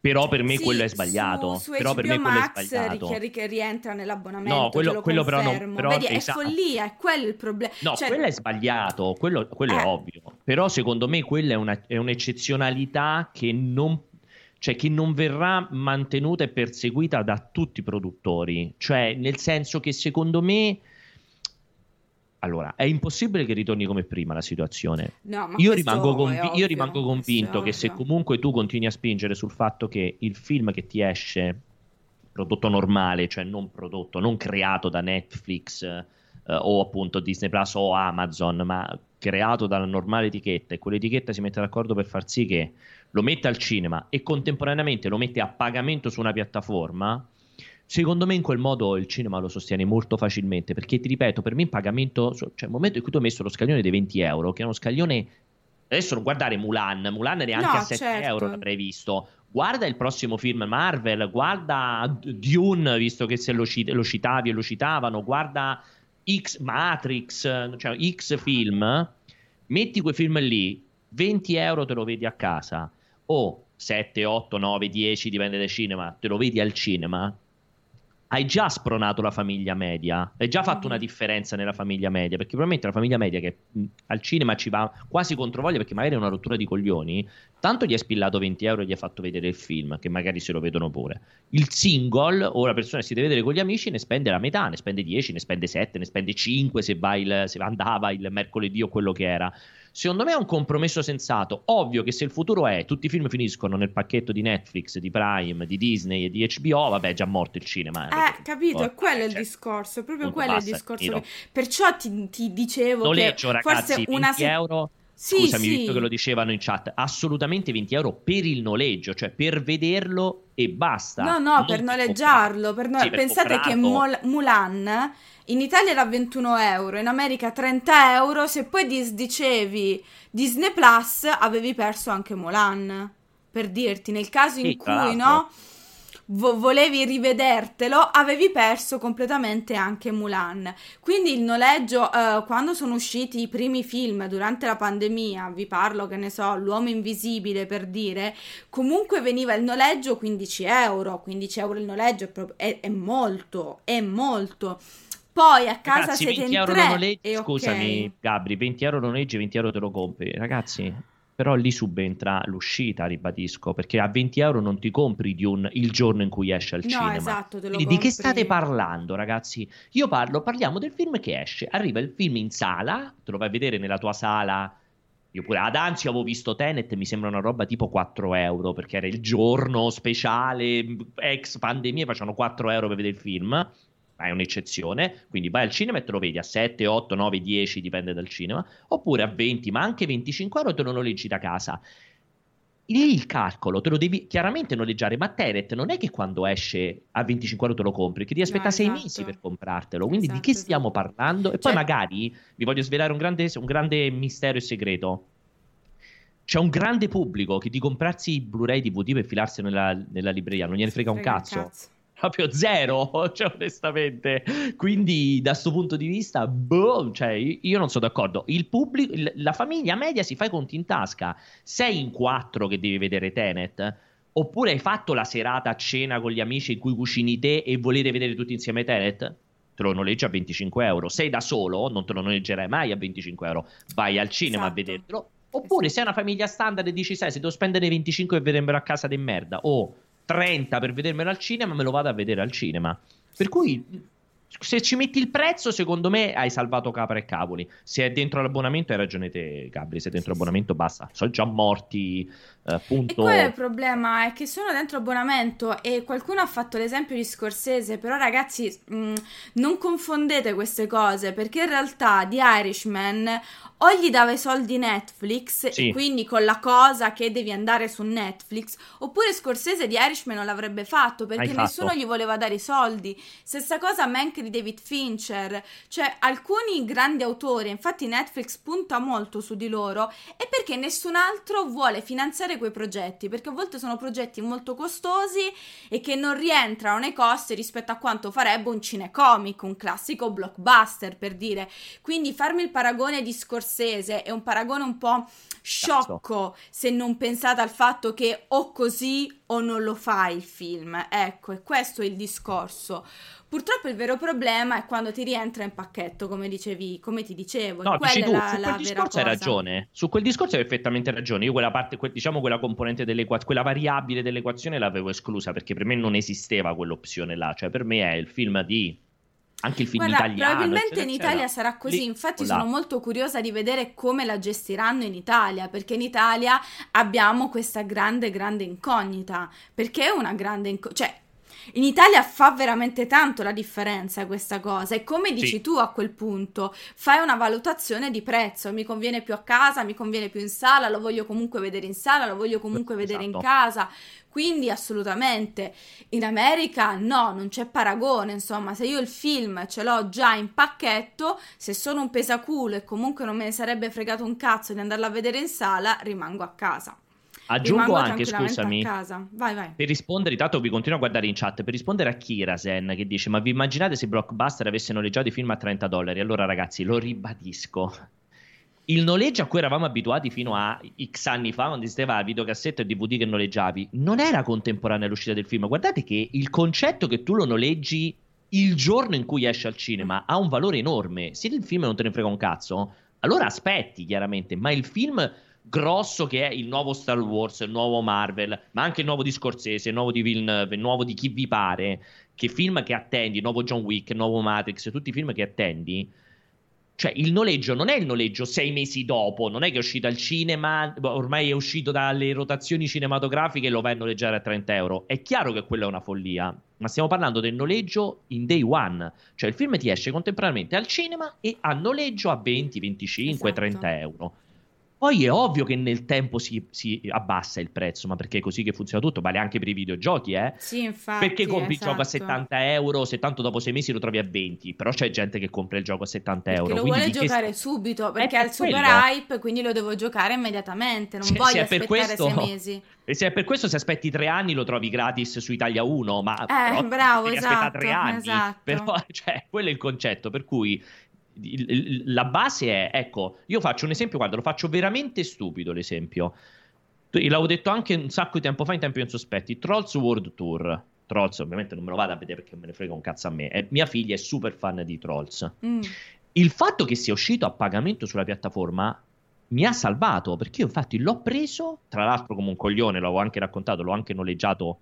Però per me Sì, quello è sbagliato. Su, su Però per me quello è Max sbagliato. che rientra nell'abbonamento, No, quello- quello però non- però- Vedi, è esatto. follia, è quello il problema. No, Cioè, quello è sbagliato, quello, quello è Eh. ovvio. Però secondo me quella è, una- è un'eccezionalità che non, cioè, che non verrà mantenuta e perseguita da tutti i produttori. Cioè, nel senso che secondo me... Allora, è impossibile che ritorni come prima la situazione. no, ma Io rimango, convi- io ovvio, rimango questo convinto che se comunque tu continui a spingere sul fatto che il film che ti esce, prodotto normale, cioè non prodotto, non creato da Netflix eh, o appunto Disney Plus o Amazon, ma creato dalla normale etichetta e quell'etichetta si mette d'accordo per far sì che lo metta al cinema e contemporaneamente lo mette a pagamento su una piattaforma, secondo me in quel modo il cinema lo sostiene molto facilmente, perché ti ripeto, per me in pagamento, cioè il momento in cui tu hai messo lo scaglione dei 20 euro, che è uno scaglione... Adesso non guardare Mulan, Mulan neanche No, a 7 certo. euro l'avrei visto. Guarda il prossimo film Marvel, guarda Dune, visto che se lo, cit- lo citavi e lo citavano, guarda X Matrix, cioè X film, metti quei film lì, 20 euro te lo vedi a casa, o 7, 8, 9, 10, dipende dal cinema, te lo vedi al cinema, hai già spronato la famiglia media, hai già fatto una differenza nella famiglia media, perché probabilmente la famiglia media che mh, al cinema ci va quasi controvoglia perché magari è una rottura di coglioni, tanto gli hai spillato 20 euro e gli hai fatto vedere il film, che magari se lo vedono pure. Il single, o la persona che si deve vedere con gli amici, ne spende la metà, ne spende 10, ne spende 7, ne spende 5 se, va il, se andava il mercoledì o quello che era. Secondo me è un compromesso sensato. Ovvio che se il futuro è tutti i film finiscono nel pacchetto di Netflix, di Prime, di Disney e di HBO, vabbè, è già morto il cinema. Eh, capito, è quello il Cioè, discorso, è proprio quello il basta, discorso. che- Perciò ti, ti dicevo Noleggio, che ragazzi, forse una 20 se- euro. Sì, Scusami, sì. visto che lo dicevano in chat, assolutamente 20 euro per il noleggio, cioè per vederlo e basta. No, no, Non per noleggiarlo. per no- Sì, per Pensate che comprarlo. Mol- Mulan in Italia era 21 euro, in America 30 euro. Se poi disdicevi Disney Plus, avevi perso anche Mulan. Per dirti, nel caso in Sì, cui no, vo- volevi rivedertelo, avevi perso completamente anche Mulan. Quindi il noleggio, eh, quando sono usciti i primi film durante la pandemia, vi parlo che ne so, L'uomo invisibile per dire, comunque veniva il noleggio 15 euro, 15 euro il noleggio è, proprio- è- è molto, è molto. Poi a casa Ragazzi, siete 20 in euro tre noleggi, scusami Gabri, 20 euro noleggi, 20 euro te lo compri. Ragazzi, però lì subentra l'uscita, ribadisco, perché a 20 euro non ti compri di un, il giorno in cui esce al No, cinema. esatto, te lo Quindi di che state parlando, ragazzi? Io parlo, parliamo del film che esce. Arriva il film in sala, te lo vai a vedere nella tua sala. Io pure ad Anzi avevo visto Tenet, mi sembra una roba tipo 4 euro, perché era il giorno speciale, ex pandemia, facevano 4 euro per vedere il film. Ma è un'eccezione, quindi vai al cinema e te lo vedi a 7, 8, 9, 10, dipende dal cinema, oppure a 20, ma anche 25 euro te lo noleggi da casa. Lì il calcolo te lo devi chiaramente noleggiare, ma Tenet non è che quando esce a 25 euro te lo compri, che devi No, aspettare 6 esatto. mesi per comprartelo. Quindi di Esatto, che stiamo esatto. parlando? E poi Cioè- magari vi voglio svelare un grande, un grande mistero e segreto. C'è un grande pubblico che di comprarsi i Blu-ray DVD per filarsi nella, nella libreria non gliene frega un Frega cazzo proprio zero, *laughs* cioè onestamente. Quindi da questo punto di vista, boh, cioè io non sono d'accordo. Il pubblico, il- la famiglia media si fa i conti in tasca. Sei in quattro che devi vedere Tenet. Oppure hai fatto la serata a cena con gli amici in cui cucini te e volete vedere tutti insieme Tenet? te lo noleggi a 25 euro. Sei da solo, non te lo noleggerai mai a 25 euro. Vai al cinema esatto. a vederlo. Oppure esatto. sei una famiglia standard e dici, sai, se devo spendere 25 per vedermelo a casa di merda, o 30 per vedermelo al cinema, me lo vado a vedere al cinema. Per cui se ci metti il prezzo, secondo me hai salvato capra e cavoli. Se è dentro l'abbonamento, hai ragione te, Gabri. Se è dentro l'abbonamento, basta. Sono già morti. Eh, punto. E qual è il problema? È che sono dentro abbonamento e qualcuno ha fatto l'esempio di Scorsese. Però, ragazzi, mh, mm, non confondete queste cose perché in realtà di Irishman o gli dava i soldi Netflix, sì. quindi con la cosa che devi andare su Netflix, oppure Scorsese di Irishman non l'avrebbe fatto perché nessuno gli voleva dare i soldi. Stessa cosa a Mank di David Fincher, cioè alcuni grandi autori, infatti Netflix punta molto su di loro, è perché nessun altro vuole finanziare quei progetti, perché a volte sono progetti molto costosi e che non rientrano nei costi rispetto a quanto farebbe un cinecomic, un classico blockbuster per dire. Quindi farmi il paragone di Scorsese è un paragone un po' sciocco se non pensate al fatto che o così o non lo fai il film. Ecco, e questo è il discorso. Purtroppo il vero problema è quando ti rientra in pacchetto, come dicevi, come ti dicevo. No, dici tu, la, su quel discorso hai ragione. Su quel discorso hai perfettamente ragione. Io quella parte, diciamo quella componente dell'equazione, quella variabile dell'equazione l'avevo esclusa perché per me non esisteva quell'opzione là. Cioè, per me è il film di anche il film Guarda, italiano. Probabilmente in Italia sarà così. Lì, Infatti, là. sono molto curiosa di vedere come la gestiranno in Italia. Perché in Italia abbiamo questa grande, grande incognita. Perché è una grande incognita. Cioè, in Italia fa veramente tanto la differenza questa cosa e come dici sì. tu a quel punto fai una valutazione di prezzo, mi conviene più a casa, mi conviene più in sala, lo voglio comunque vedere in sala, lo voglio comunque esatto. vedere in esatto. casa. Quindi assolutamente in America no, non c'è paragone, insomma, se io il film ce l'ho già in pacchetto, se sono un pesaculo e comunque non me ne sarebbe fregato un cazzo di andarla a vedere in sala, rimango a casa. Aggiungo anche, scusami, vai, vai. per rispondere, tanto vi continuo a guardare in chat, per rispondere a Kirasen che dice, ma vi immaginate se Blockbuster avesse noleggiato i film a 30 dollari? Allora ragazzi, lo ribadisco, il noleggio a cui eravamo abituati fino a X anni fa, quando esisteva videocassetta e DVD che noleggiavi, non era contemporanea all'uscita del film. Guardate che il concetto che tu lo noleggi il giorno in cui esce al cinema ha un valore enorme. Se il film non te ne frega un cazzo, allora aspetti chiaramente, ma il film grosso che è il nuovo Star Wars, il nuovo Marvel, ma anche il nuovo di Scorsese, il nuovo di Villeneuve, il nuovo di chi vi pare, che film che attendi, il nuovo John Wick, il nuovo Matrix, tutti i film che attendi, cioè il noleggio non è il noleggio sei mesi dopo, non è che è uscito al cinema, ormai è uscito dalle rotazioni cinematografiche e lo vai a noleggiare a 30 euro. È chiaro che quella è una follia, ma stiamo parlando del noleggio in day one, cioè il film ti esce contemporaneamente al cinema e a noleggio a 20, 25, esatto. 30 euro. Poi è ovvio che nel tempo si, si, abbassa il prezzo, ma perché è così che funziona tutto, vale anche per i videogiochi, eh? Sì, infatti. Perché compri esatto. il gioco a 70 esatto. euro, se tanto dopo sei mesi lo trovi a 20, però c'è gente che compra il gioco a 70 perché euro. lo vuole giocare che... subito, perché ha il super quello. hype, quindi lo devo giocare immediatamente, non se, voglio se aspettare questo, sei mesi. *laughs* E se è per questo, se aspetti tre anni lo trovi gratis su Italia 1, ma eh, bravo, esatto, tre anni. Esatto. *laughs* Però, cioè, quello è il concetto, per cui la base è, ecco, io faccio un esempio, guarda, lo faccio veramente stupido l'esempio. L'avevo detto anche un sacco di tempo fa in tempi non sospetti, Trolls World Tour. Trolls ovviamente non me lo vado a vedere perché me ne frega un cazzo a me. E mia figlia è super fan di Trolls. Mm. Il fatto che sia uscito a pagamento sulla piattaforma mi ha salvato perché io infatti l'ho preso, tra l'altro come un coglione, l'avevo anche raccontato, l'ho anche noleggiato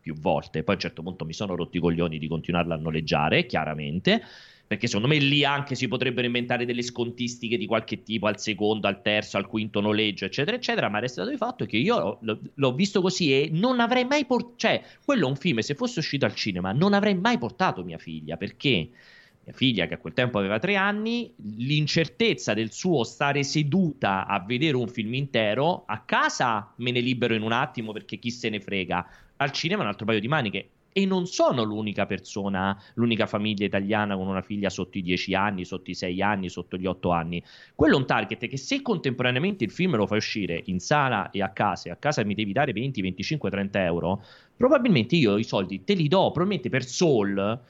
più volte, poi a un certo punto mi sono rotti i coglioni di continuarla a noleggiare, chiaramente perché secondo me lì anche si potrebbero inventare delle scontistiche di qualche tipo al secondo, al terzo, al quinto noleggio, eccetera, eccetera, ma resta di fatto che io l'ho, l'ho visto così e non avrei mai portato, cioè, quello è un film, se fosse uscito al cinema, non avrei mai portato mia figlia, perché mia figlia che a quel tempo aveva tre anni, l'incertezza del suo stare seduta a vedere un film intero, a casa me ne libero in un attimo perché chi se ne frega, al cinema un altro paio di maniche e non sono l'unica persona, l'unica famiglia italiana con una figlia sotto i 10 anni, sotto i 6 anni, sotto gli 8 anni. Quello è un target che se contemporaneamente il film lo fai uscire in sala e a casa, e a casa mi devi dare 20, 25, 30 euro, probabilmente io i soldi te li do, probabilmente per Soul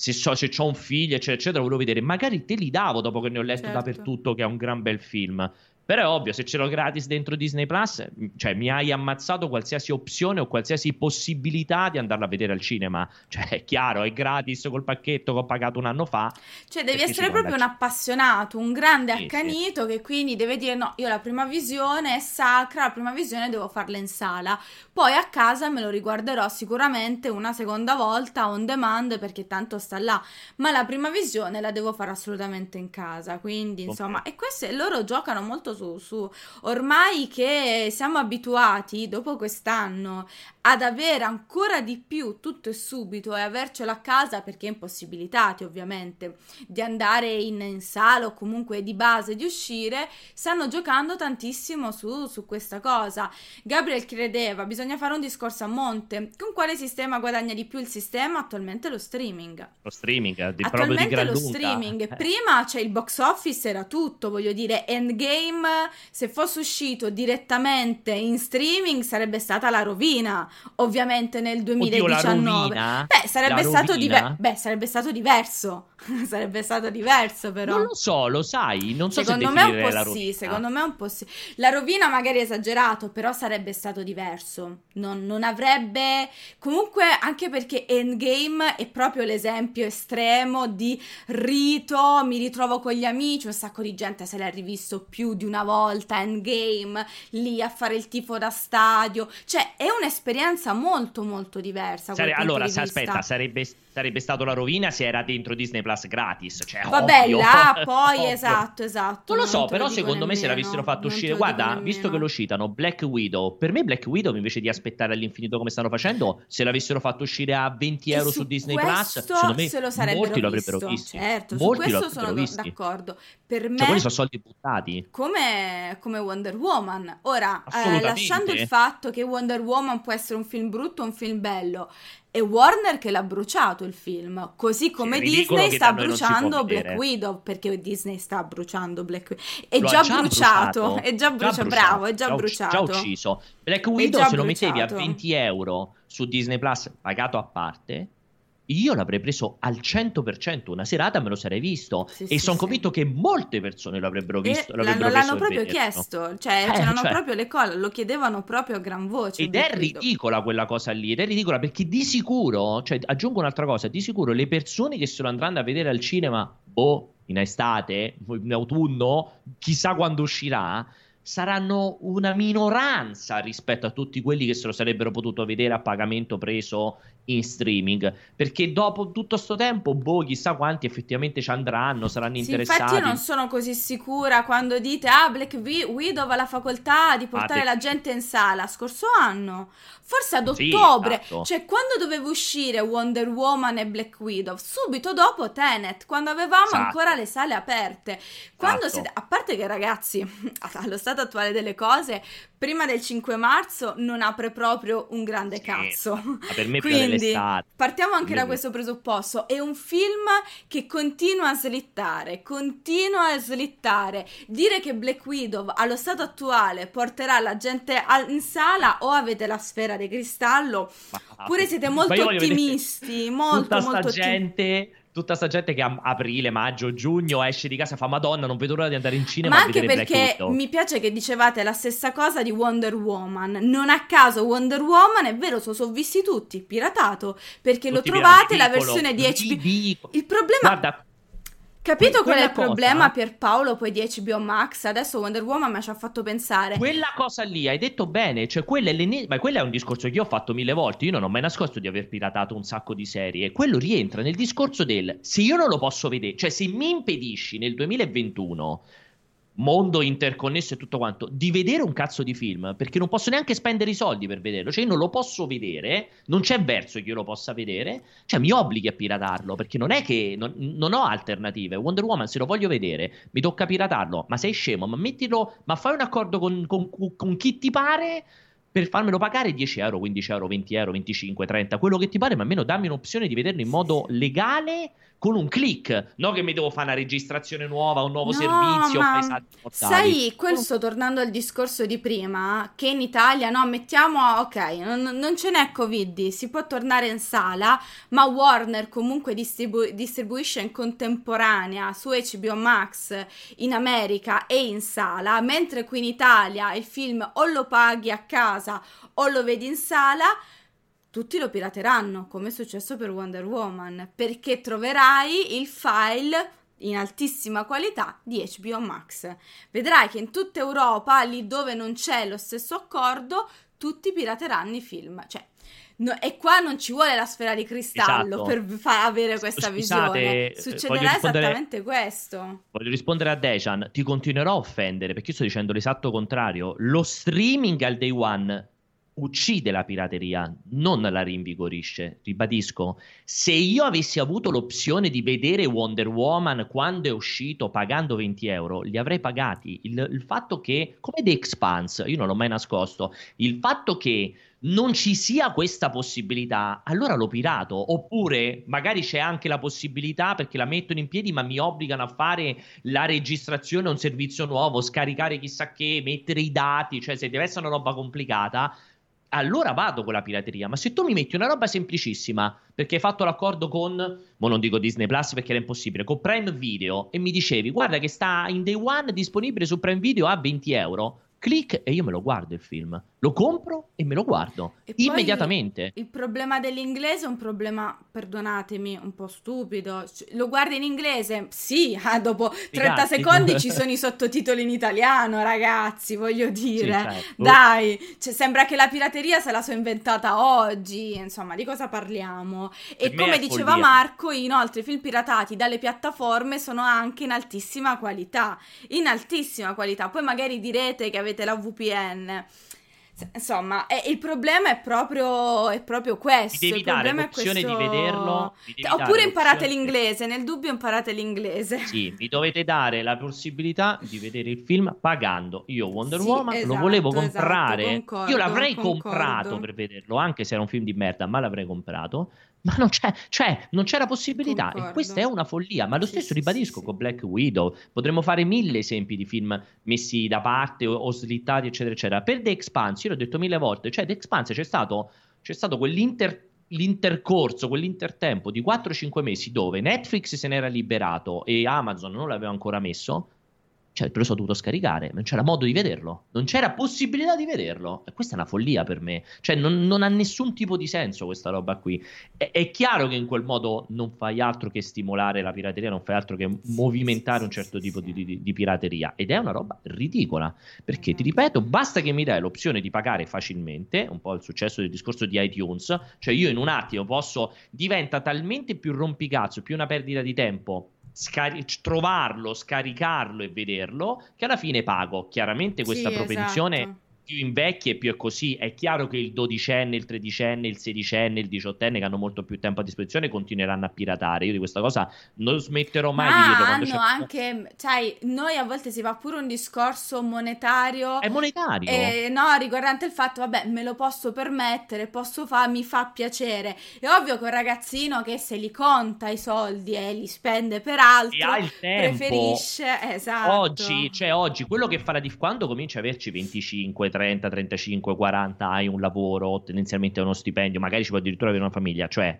se, so, se ho un figlio, eccetera, eccetera, volevo vedere. Magari te li davo dopo che ne ho letto certo. dappertutto che è un gran bel film. Però è ovvio, se ce l'ho gratis dentro Disney Plus, cioè mi hai ammazzato qualsiasi opzione o qualsiasi possibilità di andarla a vedere al cinema. *laughs* Cioè, è chiaro, è gratis col pacchetto che ho pagato un anno fa. Cioè, devi essere proprio un appassionato, un grande sì, accanito sì. che quindi deve dire: no, io la prima visione è sacra, la prima visione devo farla in sala. Poi a casa me lo riguarderò sicuramente una seconda volta on demand perché tanto sta là. Ma la prima visione la devo fare assolutamente in casa. Quindi, insomma, okay. e queste loro giocano molto su, su. Ormai che siamo abituati dopo quest'anno ad avere ancora di più tutto e subito e avercelo a casa perché impossibilitati ovviamente di andare in, in sala o comunque di base di uscire stanno giocando tantissimo su, su questa cosa. Gabriel credeva bisogna fare un discorso a monte. Con quale sistema guadagna di più il sistema? Attualmente lo streaming. Lo streaming di, attualmente lo streaming. *laughs* Prima c'è il box office era tutto voglio dire Endgame se fosse uscito direttamente in streaming sarebbe stata la rovina ovviamente nel 2019. Oddio, Beh, sarebbe stato, diver- Beh, sarebbe stato diverso. *laughs* sarebbe stato diverso, però. Non lo so, lo sai. Non so secondo se me un po' sì. Secondo me un po' sì. La rovina magari è esagerato, però sarebbe stato diverso. Non, non avrebbe. Comunque, anche perché Endgame è proprio l'esempio estremo di rito. Mi ritrovo con gli amici. Un sacco di gente se l'ha rivisto più di una volta. Endgame lì a fare il tifo da stadio. Cioè, è un'esperienza molto, molto diversa. Sare- allora, aspetta, sarebbe sarebbe stato la rovina se era dentro Disney Plus gratis. Cioè, Vabbè, ovvio. là *laughs* poi ovvio. esatto, esatto. Non lo so, però secondo me se l'avessero fatto uscire, guarda, visto che lo citano, Black Widow, per me Black Widow invece di aspettare all'infinito come stanno facendo, se l'avessero fatto uscire a 20 euro su, su Disney Plus, secondo me se lo molti lo avrebbero visto. Certo, molti su questo sono visti. d'accordo. Per me cioè, quelli sono soldi buttati. Come, come Wonder Woman. Ora, eh, lasciando il fatto che Wonder Woman può essere un film brutto o un film bello, è Warner che l'ha bruciato il film, così come sì, Disney sta bruciando Black Widow, perché Disney sta bruciando Black Widow. È già, già, bruciato, bruciato, è già, bruciato, già bravo, è già, già bruciato. Già ucciso. Black Widow se lo mettevi a 20 euro su Disney Plus pagato a parte, io l'avrei preso al 100%, una serata me lo sarei visto sì, e sì, sono sì. convinto che molte persone lo avrebbero visto. L'avrebbero l'hanno, l'hanno proprio chiesto, cioè eh, c'erano cioè... proprio le cose, lo chiedevano proprio a gran voce. Ed è ridicola quella cosa lì, ed è ridicola perché di sicuro, cioè aggiungo un'altra cosa, di sicuro le persone che se lo andranno a vedere al cinema, boh, in estate, in autunno, chissà quando uscirà, saranno una minoranza rispetto a tutti quelli che se lo sarebbero potuto vedere a pagamento preso in streaming perché dopo tutto questo tempo boh chissà quanti effettivamente ci andranno saranno sì, interessati infatti io non sono così sicura quando dite ah Black Widow ha la facoltà di portare ah, la gente in sala scorso anno forse ad ottobre sì, esatto. cioè quando doveva uscire Wonder Woman e Black Widow subito dopo Tenet quando avevamo esatto. ancora le sale aperte quando esatto. siete a parte che ragazzi *laughs* allo stato attuale delle cose prima del 5 marzo non apre proprio un grande sì, cazzo. Ma per me Quindi partiamo anche da questo presupposto. È un film che continua a slittare, continua a slittare. Dire che Black Widow allo stato attuale porterà la gente in sala o avete la sfera di cristallo, oppure siete molto ottimisti, molto molto molto gente tutta sta gente che a aprile, maggio, giugno esce di casa e fa Madonna, non vedo l'ora di andare in cinema Ma anche perché mi piace che dicevate la stessa cosa di Wonder Woman. Non a caso Wonder Woman, è vero, sono so visti tutti, piratato, perché tutti lo trovate la versione di HBO. Il problema Guarda, Capito qual è il cosa, problema Pierpaolo poi di HBO Max? Adesso Wonder Woman mi ci ha fatto pensare. Quella cosa lì, hai detto bene, cioè quella è, ma quello è un discorso che io ho fatto mille volte, io non ho mai nascosto di aver piratato un sacco di serie, quello rientra nel discorso del se io non lo posso vedere, cioè se mi impedisci nel 2021 mondo interconnesso e tutto quanto, di vedere un cazzo di film, perché non posso neanche spendere i soldi per vederlo, cioè io non lo posso vedere, non c'è verso che io lo possa vedere, cioè mi obblighi a piratarlo, perché non è che non, non ho alternative. Wonder Woman se lo voglio vedere, mi tocca piratarlo, ma sei scemo, ma mettilo, ma fai un accordo con, con, con chi ti pare per farmelo pagare 10 euro, 15 euro, 20 euro, 25, 30, quello che ti pare, ma almeno dammi un'opzione di vederlo in modo legale con un click, non che mi devo fare una registrazione nuova, un nuovo No, servizio, ma sai, questo tornando al discorso di prima, che in Italia, no, mettiamo, ok, non, non ce n'è Covid, si può tornare in sala, ma Warner comunque distribu- distribuisce in contemporanea su HBO Max in America e in sala, mentre qui in Italia il film o lo paghi a casa o lo vedi in sala. Tutti lo pirateranno, come è successo per Wonder Woman, perché troverai il file in altissima qualità di HBO Max. Vedrai che in tutta Europa, lì dove non c'è lo stesso accordo, tutti pirateranno i film. Cioè, no- e qua non ci vuole la sfera di cristallo Esatto. per far avere questa Scusate, visione. eh, Succederà esattamente questo. Voglio rispondere a Dejan, ti continuerò a offendere perché io sto dicendo l'esatto contrario. Lo streaming al day one uccide la pirateria, non la rinvigorisce. Ribadisco, se io avessi avuto l'opzione di vedere Wonder Woman quando è uscito pagando 20 euro, li avrei pagati. Il, il fatto che, come The Expanse, io non l'ho mai nascosto, il fatto che non ci sia questa possibilità, allora l'ho pirato. Oppure magari c'è anche la possibilità perché la mettono in piedi, ma mi obbligano a fare la registrazione a un servizio nuovo, scaricare chissà che, mettere i dati, cioè se deve essere una roba complicata. Allora vado con la pirateria, ma se tu mi metti una roba semplicissima perché hai fatto l'accordo con, mo non dico Disney Plus perché era impossibile, con Prime Video e mi dicevi guarda che sta in day one disponibile su Prime Video a 20 euro, clic e io me lo guardo il film, lo compro e me lo guardo E immediatamente. Il problema dell'inglese è un problema, perdonatemi, un po' stupido. Lo guardi in inglese? Sì, *laughs* ah, dopo 30 Ragazzi. secondi ci *laughs* sono i sottotitoli in italiano, ragazzi, voglio dire. certo. Dai, cioè, sembra che la pirateria se la so inventata oggi, insomma, di cosa parliamo? E come diceva follia. Marco, inoltre i film piratati dalle piattaforme sono anche in altissima qualità, in altissima qualità. Poi magari direte che avete la VPN. Insomma, eh, il problema è proprio, è proprio questo. Ti devi il dare problema è l'opzione di questo- vederlo, devi dare Oppure imparate l'inglese, nel dubbio imparate l'inglese. Sì, mi dovete dare la possibilità di vedere il film pagando. Io Wonder Sì, Woman lo esatto, volevo esatto, comprare. concordo, Io l'avrei concordo. comprato per vederlo, anche se era un film di merda, ma l'avrei comprato. Ma non c'è, cioè, non c'era possibilità. E Concordo. questa è una follia. Ma lo stesso sì, ribadisco sì, con. Black Widow. Potremmo fare mille esempi di film messi da parte o, o slittati, eccetera, eccetera. Per The Expanse, io l'ho detto mille volte, cioè The Expanse c'è stato, c'è stato quell'inter l'intercorso, quell'intertempo di 4-5 mesi dove Netflix se n'era liberato e Amazon non l'aveva ancora messo, cioè te lo so dovuto scaricare, non c'era modo di vederlo, non c'era possibilità di vederlo. E questa è una follia per me, cioè non, non ha nessun tipo di senso questa roba qui. È, è chiaro che in quel modo non fai altro che stimolare la pirateria, non fai altro che movimentare un certo tipo di, di- di pirateria ed è una roba ridicola. Perché ti ripeto, basta che mi dai l'opzione di pagare facilmente, un po' il successo del discorso di iTunes, cioè io in un attimo posso, diventa talmente più rompicazzo, più una perdita di tempo. Scari- trovarlo, scaricarlo e vederlo, che alla fine pago. Chiaramente questa Sì, propensione esatto. Più invecchia e più è così. È chiaro che il dodicenne, il tredicenne, il sedicenne, il diciottenne che hanno molto più tempo a disposizione continueranno a piratare. Io di questa cosa non smetterò mai di Ma dirlo. Quando hanno c'è... anche, sai, noi a volte si fa pure un discorso monetario. È monetario. Eh, no, riguardante il fatto, vabbè, me lo posso permettere, posso fare, mi fa piacere. È ovvio che un ragazzino che se li conta i soldi e li spende per altro, ha il tempo. preferisce, esatto. Oggi, cioè oggi, quello che fa la dif- quando cominci a averci 25, 30, 35, 40, hai un lavoro, tendenzialmente uno stipendio, magari ci puoi addirittura avere una famiglia, cioè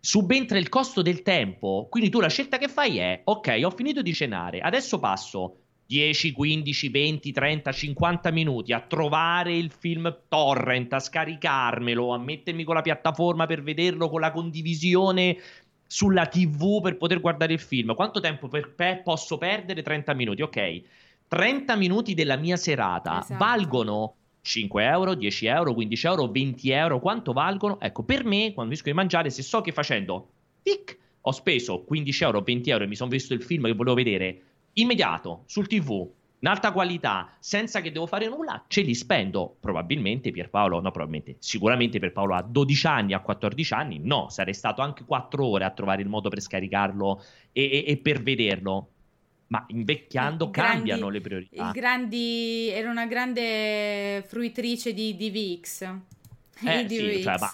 subentra il costo del tempo, quindi tu la scelta che fai è, ok, ho finito di cenare, adesso passo 10, 15, 20, 30, 50 minuti a trovare il film torrent, a scaricarmelo, a mettermi con la piattaforma per vederlo con la condivisione sulla TV per poter guardare il film. Quanto tempo per- pe- posso perdere? 30 minuti, ok. 30 minuti della mia serata Esatto. valgono 5 euro, 10 euro, 15 euro, 20 euro, quanto valgono? Ecco, per me, quando finisco di mangiare, se so che facendo tic, ho speso 15 euro, 20 euro e mi sono visto il film che volevo vedere immediato sul TV, in alta qualità, senza che devo fare nulla, ce li spendo. Probabilmente Pierpaolo, no, probabilmente, sicuramente Pierpaolo a 12 anni, a 14 anni, no, sarei stato anche 4 ore a trovare il modo per scaricarlo e, e- e per vederlo. Ma invecchiando grandi, cambiano le priorità. Grandi, era una grande fruitrice di DVX. Eh, *laughs* sì, cioè, ma,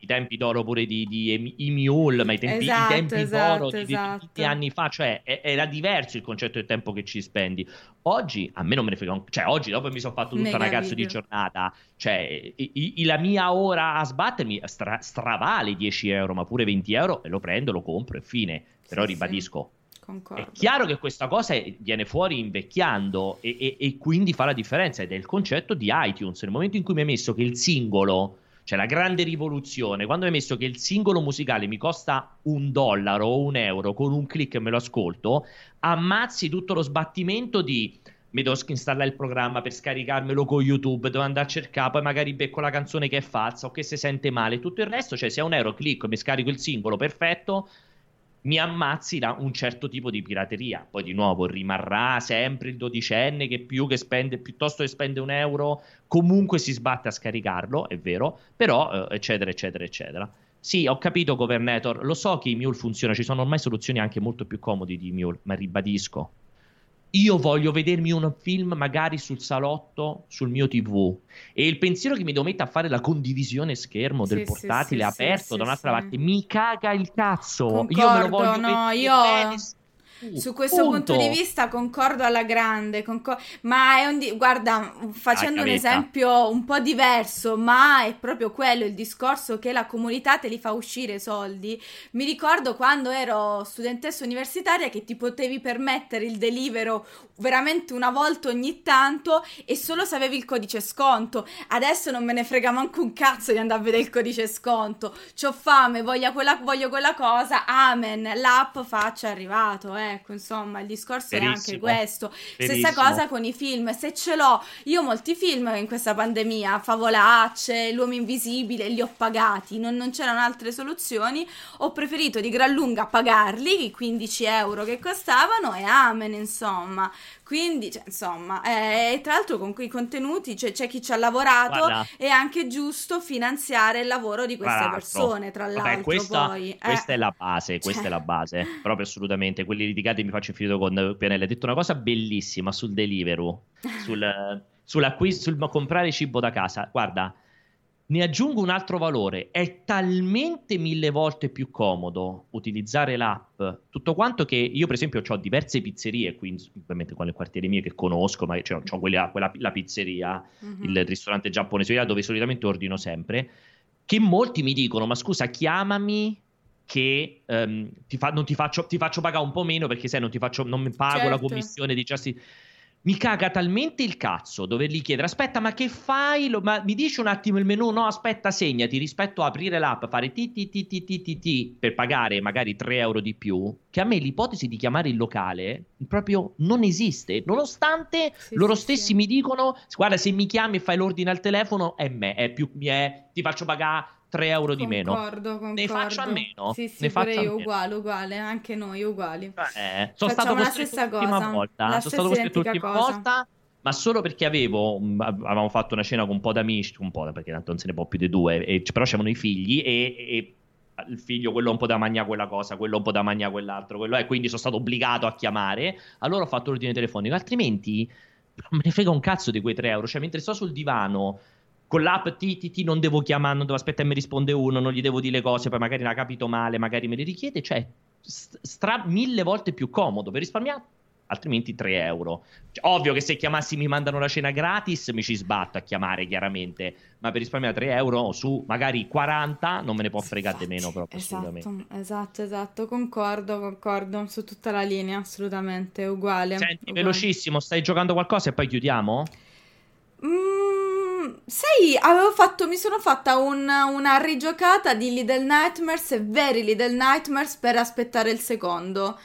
i tempi d'oro pure di, di Emule, ma i tempi, esatto, i tempi esatto, d'oro esatto. di, tutti anni fa, cioè era diverso il concetto del tempo che ci spendi. Oggi a me non me ne frega, un... cioè oggi dopo mi sono fatto tutta Mega una cazzo video. di giornata, cioè i, i, la mia ora a sbattermi stra, stravale 10 euro, ma pure 20 euro e lo prendo, lo compro e fine. Però sì, ribadisco, sì. Concordo. È chiaro che questa cosa viene fuori invecchiando e, e, e, quindi fa la differenza ed è il concetto di iTunes. Nel momento in cui mi hai messo che il singolo, cioè la grande rivoluzione, quando mi hai messo che il singolo musicale mi costa un dollaro o un euro, con un clic me lo ascolto, ammazzi tutto lo sbattimento di mi devo installare il programma per scaricarmelo con YouTube, devo andare a cercare, poi magari becco la canzone che è falsa o che si sente male, tutto il resto, cioè se a un euro clicco e mi scarico il singolo, perfetto, mi ammazzi da un certo tipo di pirateria. Poi di nuovo rimarrà sempre il dodicenne che più che spende, piuttosto che spende un euro, comunque si sbatte a scaricarlo, è vero, però eh, eccetera, eccetera, eccetera. Sì, ho capito Governator, lo so che i Mule funziona, ci sono ormai soluzioni anche molto più comodi di Mule, ma ribadisco, io voglio vedermi un film magari sul salotto, sul mio TV e il pensiero che mi devo mettere a fare la condivisione schermo del sì, portatile sì, aperto sì, da un'altra parte mi caga il cazzo. Concordo, io me lo voglio no, io... Bene su questo punto. punto di vista concordo alla grande, concor- ma è un di- guarda, facendo un esempio un po' diverso, ma è proprio quello il discorso che la comunità te li fa uscire i soldi. Mi ricordo quando ero studentessa universitaria che ti potevi permettere il delivero veramente una volta ogni tanto e solo se avevi il codice sconto. Adesso non me ne frega manco un cazzo di andare a vedere il codice sconto. C'ho fame, voglio quella, voglio quella cosa, amen, l'app faccia arrivato, eh ecco, insomma, il discorso Verissimo. è anche questo. Verissimo. Stessa cosa con i film, se ce l'ho, io molti film in questa pandemia, Favolacce, L'uomo invisibile, li ho pagati, non, non c'erano altre soluzioni, ho preferito di gran lunga pagarli, i 15 euro che costavano e amen, insomma. Quindi, cioè, insomma, eh, tra l'altro con quei contenuti cioè, c'è chi ci ha lavorato, Guarda. è anche giusto finanziare il lavoro di queste Guarda, persone, tra l'altro. Vabbè, questa, poi, eh. questa è la base, questa cioè. è la base, proprio assolutamente. Quelli litigati mi faccio finito con Pianella. Ha detto una cosa bellissima sul Deliveroo, sul, *laughs* sull'acquisto, sul comprare cibo da casa. Guarda, ne aggiungo un altro valore, è talmente mille volte più comodo utilizzare l'app, tutto quanto che io per esempio ho diverse pizzerie qui, ovviamente qua nel quartiere mio che conosco, ma cioè, ho quella, quella, la pizzeria, mm-hmm. il ristorante giapponese dove solitamente ordino sempre, che molti mi dicono, ma scusa chiamami che um, ti, fa, ti, faccio, ti, faccio, pagare un po' meno perché se non ti faccio, non mi pago certo. la commissione di Justice mi caga talmente il cazzo dovergli chiedere aspetta ma che fai Lo, ma mi dici un attimo il menu no aspetta segnati rispetto a aprire l'app fare ti ti ti ti ti ti, ti per pagare magari 3 euro di più che a me l'ipotesi di chiamare il locale proprio non esiste nonostante sì, loro sì, stessi sì. mi dicono guarda se mi chiami e fai l'ordine al telefono è me è più è, ti faccio pagare 3 euro di meno. Concordo, concordo. Ne faccio a meno. Sì, sì, ne pure io uguale, uguale, anche noi uguali. Eh, sono stato costretto l'ultima cosa. volta. La sono stato costretto l'ultima cosa. volta, ma solo perché avevo, avevamo fatto una cena con un po' d'amici, un po' perché tanto non se ne può più di due, e, però c'erano i figli e, e il figlio, quello un po' da mangiare quella cosa, quello un po' da mangiare quell'altro, quello è, quindi sono stato obbligato a chiamare. Allora ho fatto l'ordine telefonico, altrimenti non me ne frega un cazzo di quei 3 euro. Cioè, mentre sto sul divano con l'app TTT non devo chiamare, non devo aspettare e mi risponde uno, non gli devo dire le cose, poi magari la capito male, magari me le richiede, cioè stra mille volte più comodo per risparmiare altrimenti 3 euro. Cioè, ovvio che se chiamassi mi mandano la cena gratis, mi ci sbatto a chiamare chiaramente, ma per risparmiare 3 euro su magari 40 non me ne può fregare di meno proprio esatto, assolutamente. Esatto, esatto, concordo, concordo su tutta la linea, assolutamente, uguale. Senti, uguale. velocissimo, stai giocando qualcosa e poi chiudiamo? Mmm sai, avevo fatto, mi sono fatta un, una rigiocata di Little Nightmares e Very Little Nightmares per aspettare il secondo.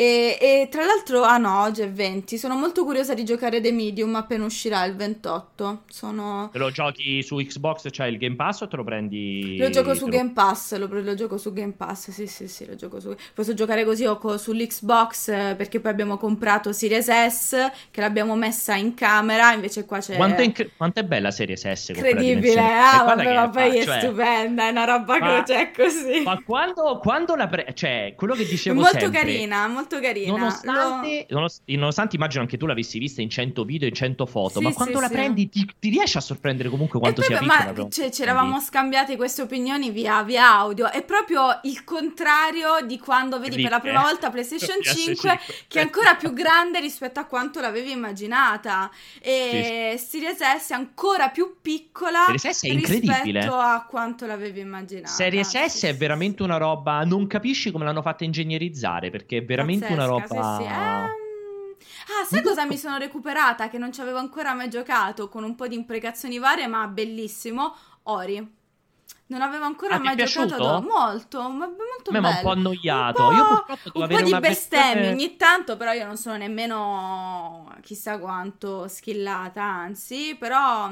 E, e, tra l'altro, ah no, oggi è 20. Sono molto curiosa di giocare The Medium appena uscirà il 28. Sono... Te lo giochi su Xbox, c'hai cioè il Game Pass o te lo prendi? Lo gioco su Game Pass, lo, lo, gioco su Game Pass, sì sì sì, lo gioco su... Posso giocare così o co- sull'Xbox eh, perché poi abbiamo comprato Series S che l'abbiamo messa in camera, invece qua c'è... Quanto è, inc- quanto è bella Series S? Incredibile, ah vabbè, ma poi è cioè... stupenda, è una roba ma... che c'è così. Ma quando, quando la... Pre- cioè, quello che dicevo molto sempre... carina, molto molto carina. Nonostante, Lo... nonostante, immagino anche tu l'avessi vista in 100 video, in 100 foto, sì, ma quando sì, la sì. prendi ti, ti, riesci a sorprendere comunque quanto sia piccola. Ma cioè, ci eravamo scambiati queste opinioni via, via, audio. È proprio il contrario di quando vedi Lì, per la prima eh. volta PlayStation 5, 5, che è ancora più grande rispetto a quanto l'avevi immaginata. E Series S è ancora più piccola Series S è incredibile. rispetto a quanto l'avevi immaginata. Series S è veramente una roba, non capisci come l'hanno fatta ingegnerizzare, perché è veramente Pazzesca, una roba... Sì, sì. Eh... Ah, sai cosa mi sono recuperata? Che non ci avevo ancora mai giocato con un po' di imprecazioni varie, ma bellissimo. Ori. Non avevo ancora ah, mai giocato ad... molto, ma molto bello. Ma un po' annoiato. Un po', io un po di bestemmie ogni tanto, però io non sono nemmeno chissà quanto skillata, anzi, però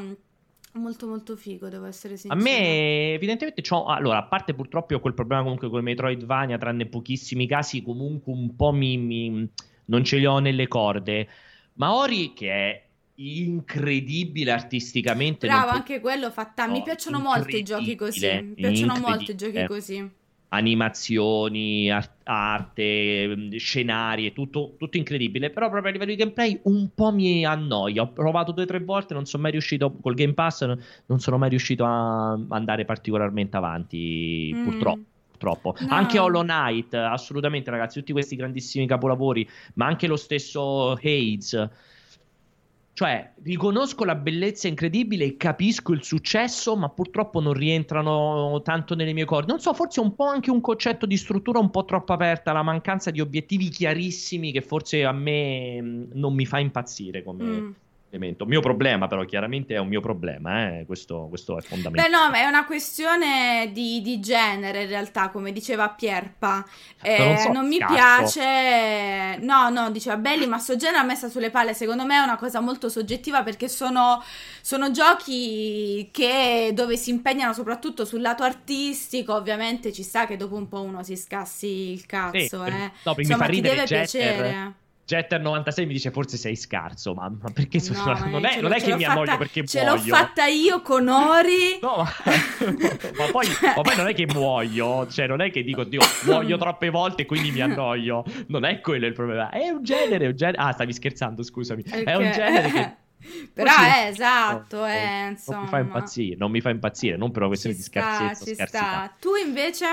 molto molto figo, devo essere sincero. A me evidentemente c'ho allora, a parte purtroppo ho quel problema comunque con i Metroidvania, tranne pochissimi casi, comunque un po' mi, mi non ce li ho nelle corde. Ma Ori che è incredibile artisticamente. Bravo, anche quello fatta. No, mi piacciono molto i giochi così. Mi piacciono molto i giochi così. Animazioni, arte, scenari, è tutto, tutto, incredibile. Però proprio a livello di gameplay un po' mi annoia. Ho provato due o tre volte, non sono mai riuscito col Game Pass, non sono mai riuscito a andare particolarmente avanti, mm. purtroppo troppo. No. Anche Hollow Knight, assolutamente, ragazzi, tutti questi grandissimi capolavori, ma anche lo stesso Hades. Cioè, riconosco la bellezza incredibile e capisco il successo, ma purtroppo non rientrano tanto nelle mie corde. Non so, forse un po' anche un concetto di struttura un po' troppo aperta, la mancanza di obiettivi chiarissimi che forse a me mm, non mi fa impazzire come, mm elemento. Mio problema, però, chiaramente è un mio problema, eh? questo, questo, è fondamentale. Beh, no, ma è una questione di, di genere, in realtà, come diceva Pierpa. Eh, non, so, non mi piace. No, no, diceva Belli, ma sto genere ha messa sulle palle. Secondo me è una cosa molto soggettiva perché sono, sono giochi che, dove si impegnano soprattutto sul lato artistico. Ovviamente ci sa che dopo un po' uno si scassi il cazzo, sì, eh. No, Insomma, ti deve piacere. Jetter96 mi dice forse sei scarso, ma, ma perché no, so, non, è, non è che mi annoio perché ce muoio. Ce l'ho fatta io con Ori. *laughs* No, ma, ma, poi, *laughs* ma, poi, non è che muoio, cioè non è che dico, Dio, muoio *laughs* troppe volte e quindi mi annoio. Non è quello il problema, è un genere, un genere... Ah, stavi scherzando, scusami. Okay. È un genere che... Però è esatto, è, non, insomma... Non mi fa impazzire, non mi fa impazzire, non per una questione ci di scarsezza. Sta, ci sta. Tu invece...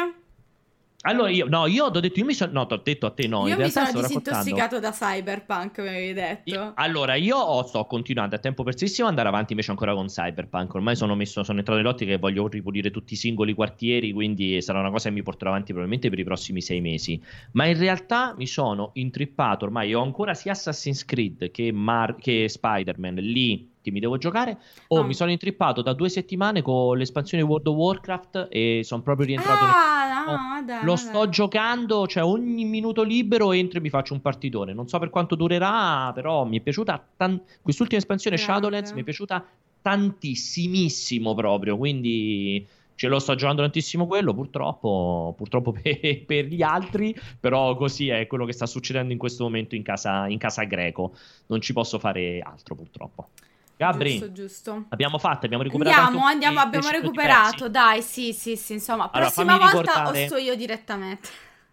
Allora io, no, io ho detto, io mi sono, no, ti ho detto a te no, io mi sono disintossicato da Cyberpunk, come avevi detto. Io, allora, io ho, sto continuando a tempo prestissimo ad andare avanti invece ancora con Cyberpunk, ormai sono, messo, sono entrato nell'ottica che voglio ripulire tutti i singoli quartieri, quindi sarà una cosa che mi porterò avanti probabilmente per i prossimi sei mesi, ma in realtà mi sono intrippato, ormai ho ancora sia Assassin's Creed che, Mar- che Spider-Man lì mi devo giocare. O oh, mi sono intrippato da due settimane con l'espansione World of Warcraft e sono proprio rientrato. Ah, nel... no, dai, lo dai. sto giocando, cioè ogni minuto libero entro e mi faccio un partitone. Non so per quanto durerà, però mi è piaciuta. Tan... Quest'ultima espansione Grande. Shadowlands mi è piaciuta tantissimissimo proprio. Quindi ce lo sto giocando tantissimo quello, purtroppo, purtroppo *laughs* per, per, gli altri, però così è quello che sta succedendo in questo momento in casa, in casa greco. Non ci posso fare altro, purtroppo. Gabri, giusto, giusto. abbiamo fatto, abbiamo recuperato. Andiamo, andiamo, abbiamo recuperato, dai, sì, sì, sì, insomma, allora, prossima volta ricordare... o sto io direttamente.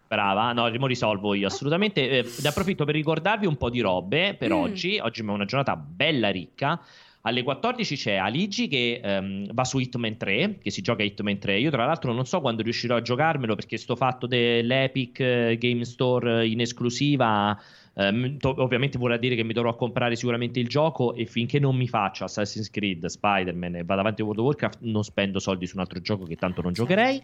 Brava, no, mo risolvo io assolutamente. Eh, ne approfitto per ricordarvi un po' di robe per mm. oggi. Oggi è una giornata bella ricca. Alle 14 c'è Aligi che um, va su Hitman 3, che si gioca Hitman 3. Io tra l'altro non so quando riuscirò a giocarmelo perché sto fatto dell'Epic eh, Game Store in esclusiva Um, to- ovviamente vorrà dire che mi dovrò comprare sicuramente il gioco e finché non mi faccio Assassin's Creed, Spider-Man e vado avanti a World of Warcraft non spendo soldi su un altro gioco che tanto non giocherei.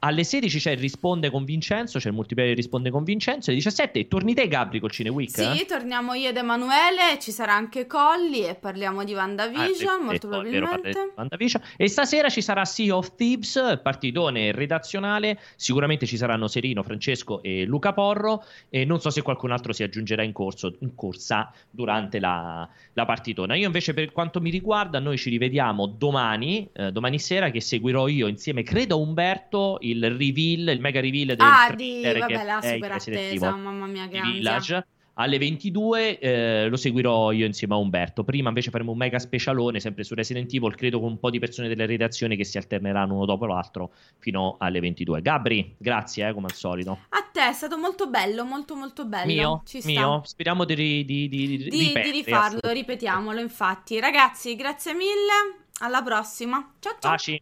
Alle 16 c'è il risponde con Vincenzo, c'è il multiplayer risponde con Vincenzo. Alle 17 torni te Gabri col Cine Week? Sì, torniamo io ed Emanuele, ci sarà anche Colli e parliamo di WandaVision, ah, molto probabilmente. WandaVision. E stasera ci sarà Sea of Thieves, partitone redazionale. Sicuramente ci saranno Serino, Francesco e Luca Porro. E non so se qualcun altro si aggiungerà in, corso, in corsa durante la, la partitona. Io invece per quanto mi riguarda, noi ci rivediamo domani, eh, domani sera che seguirò io insieme, credo a Umberto il reveal, il mega reveal del ah, di, vabbè, la super attesa, mamma mia che Village alle 22 eh, lo seguirò io insieme a Umberto. Prima invece faremo un mega specialone sempre su Resident Evil, credo con un po' di persone della redazione che si alterneranno uno dopo l'altro fino alle 22. Gabri, grazie eh, come al solito. A te è stato molto bello, molto molto bello. Mio, Ci sta. mio. Speriamo di, ri- di, di, di, Di, di ripetere, rifarlo, ripetiamolo, infatti. Ragazzi, grazie mille. Alla prossima. Ciao ciao. Baci.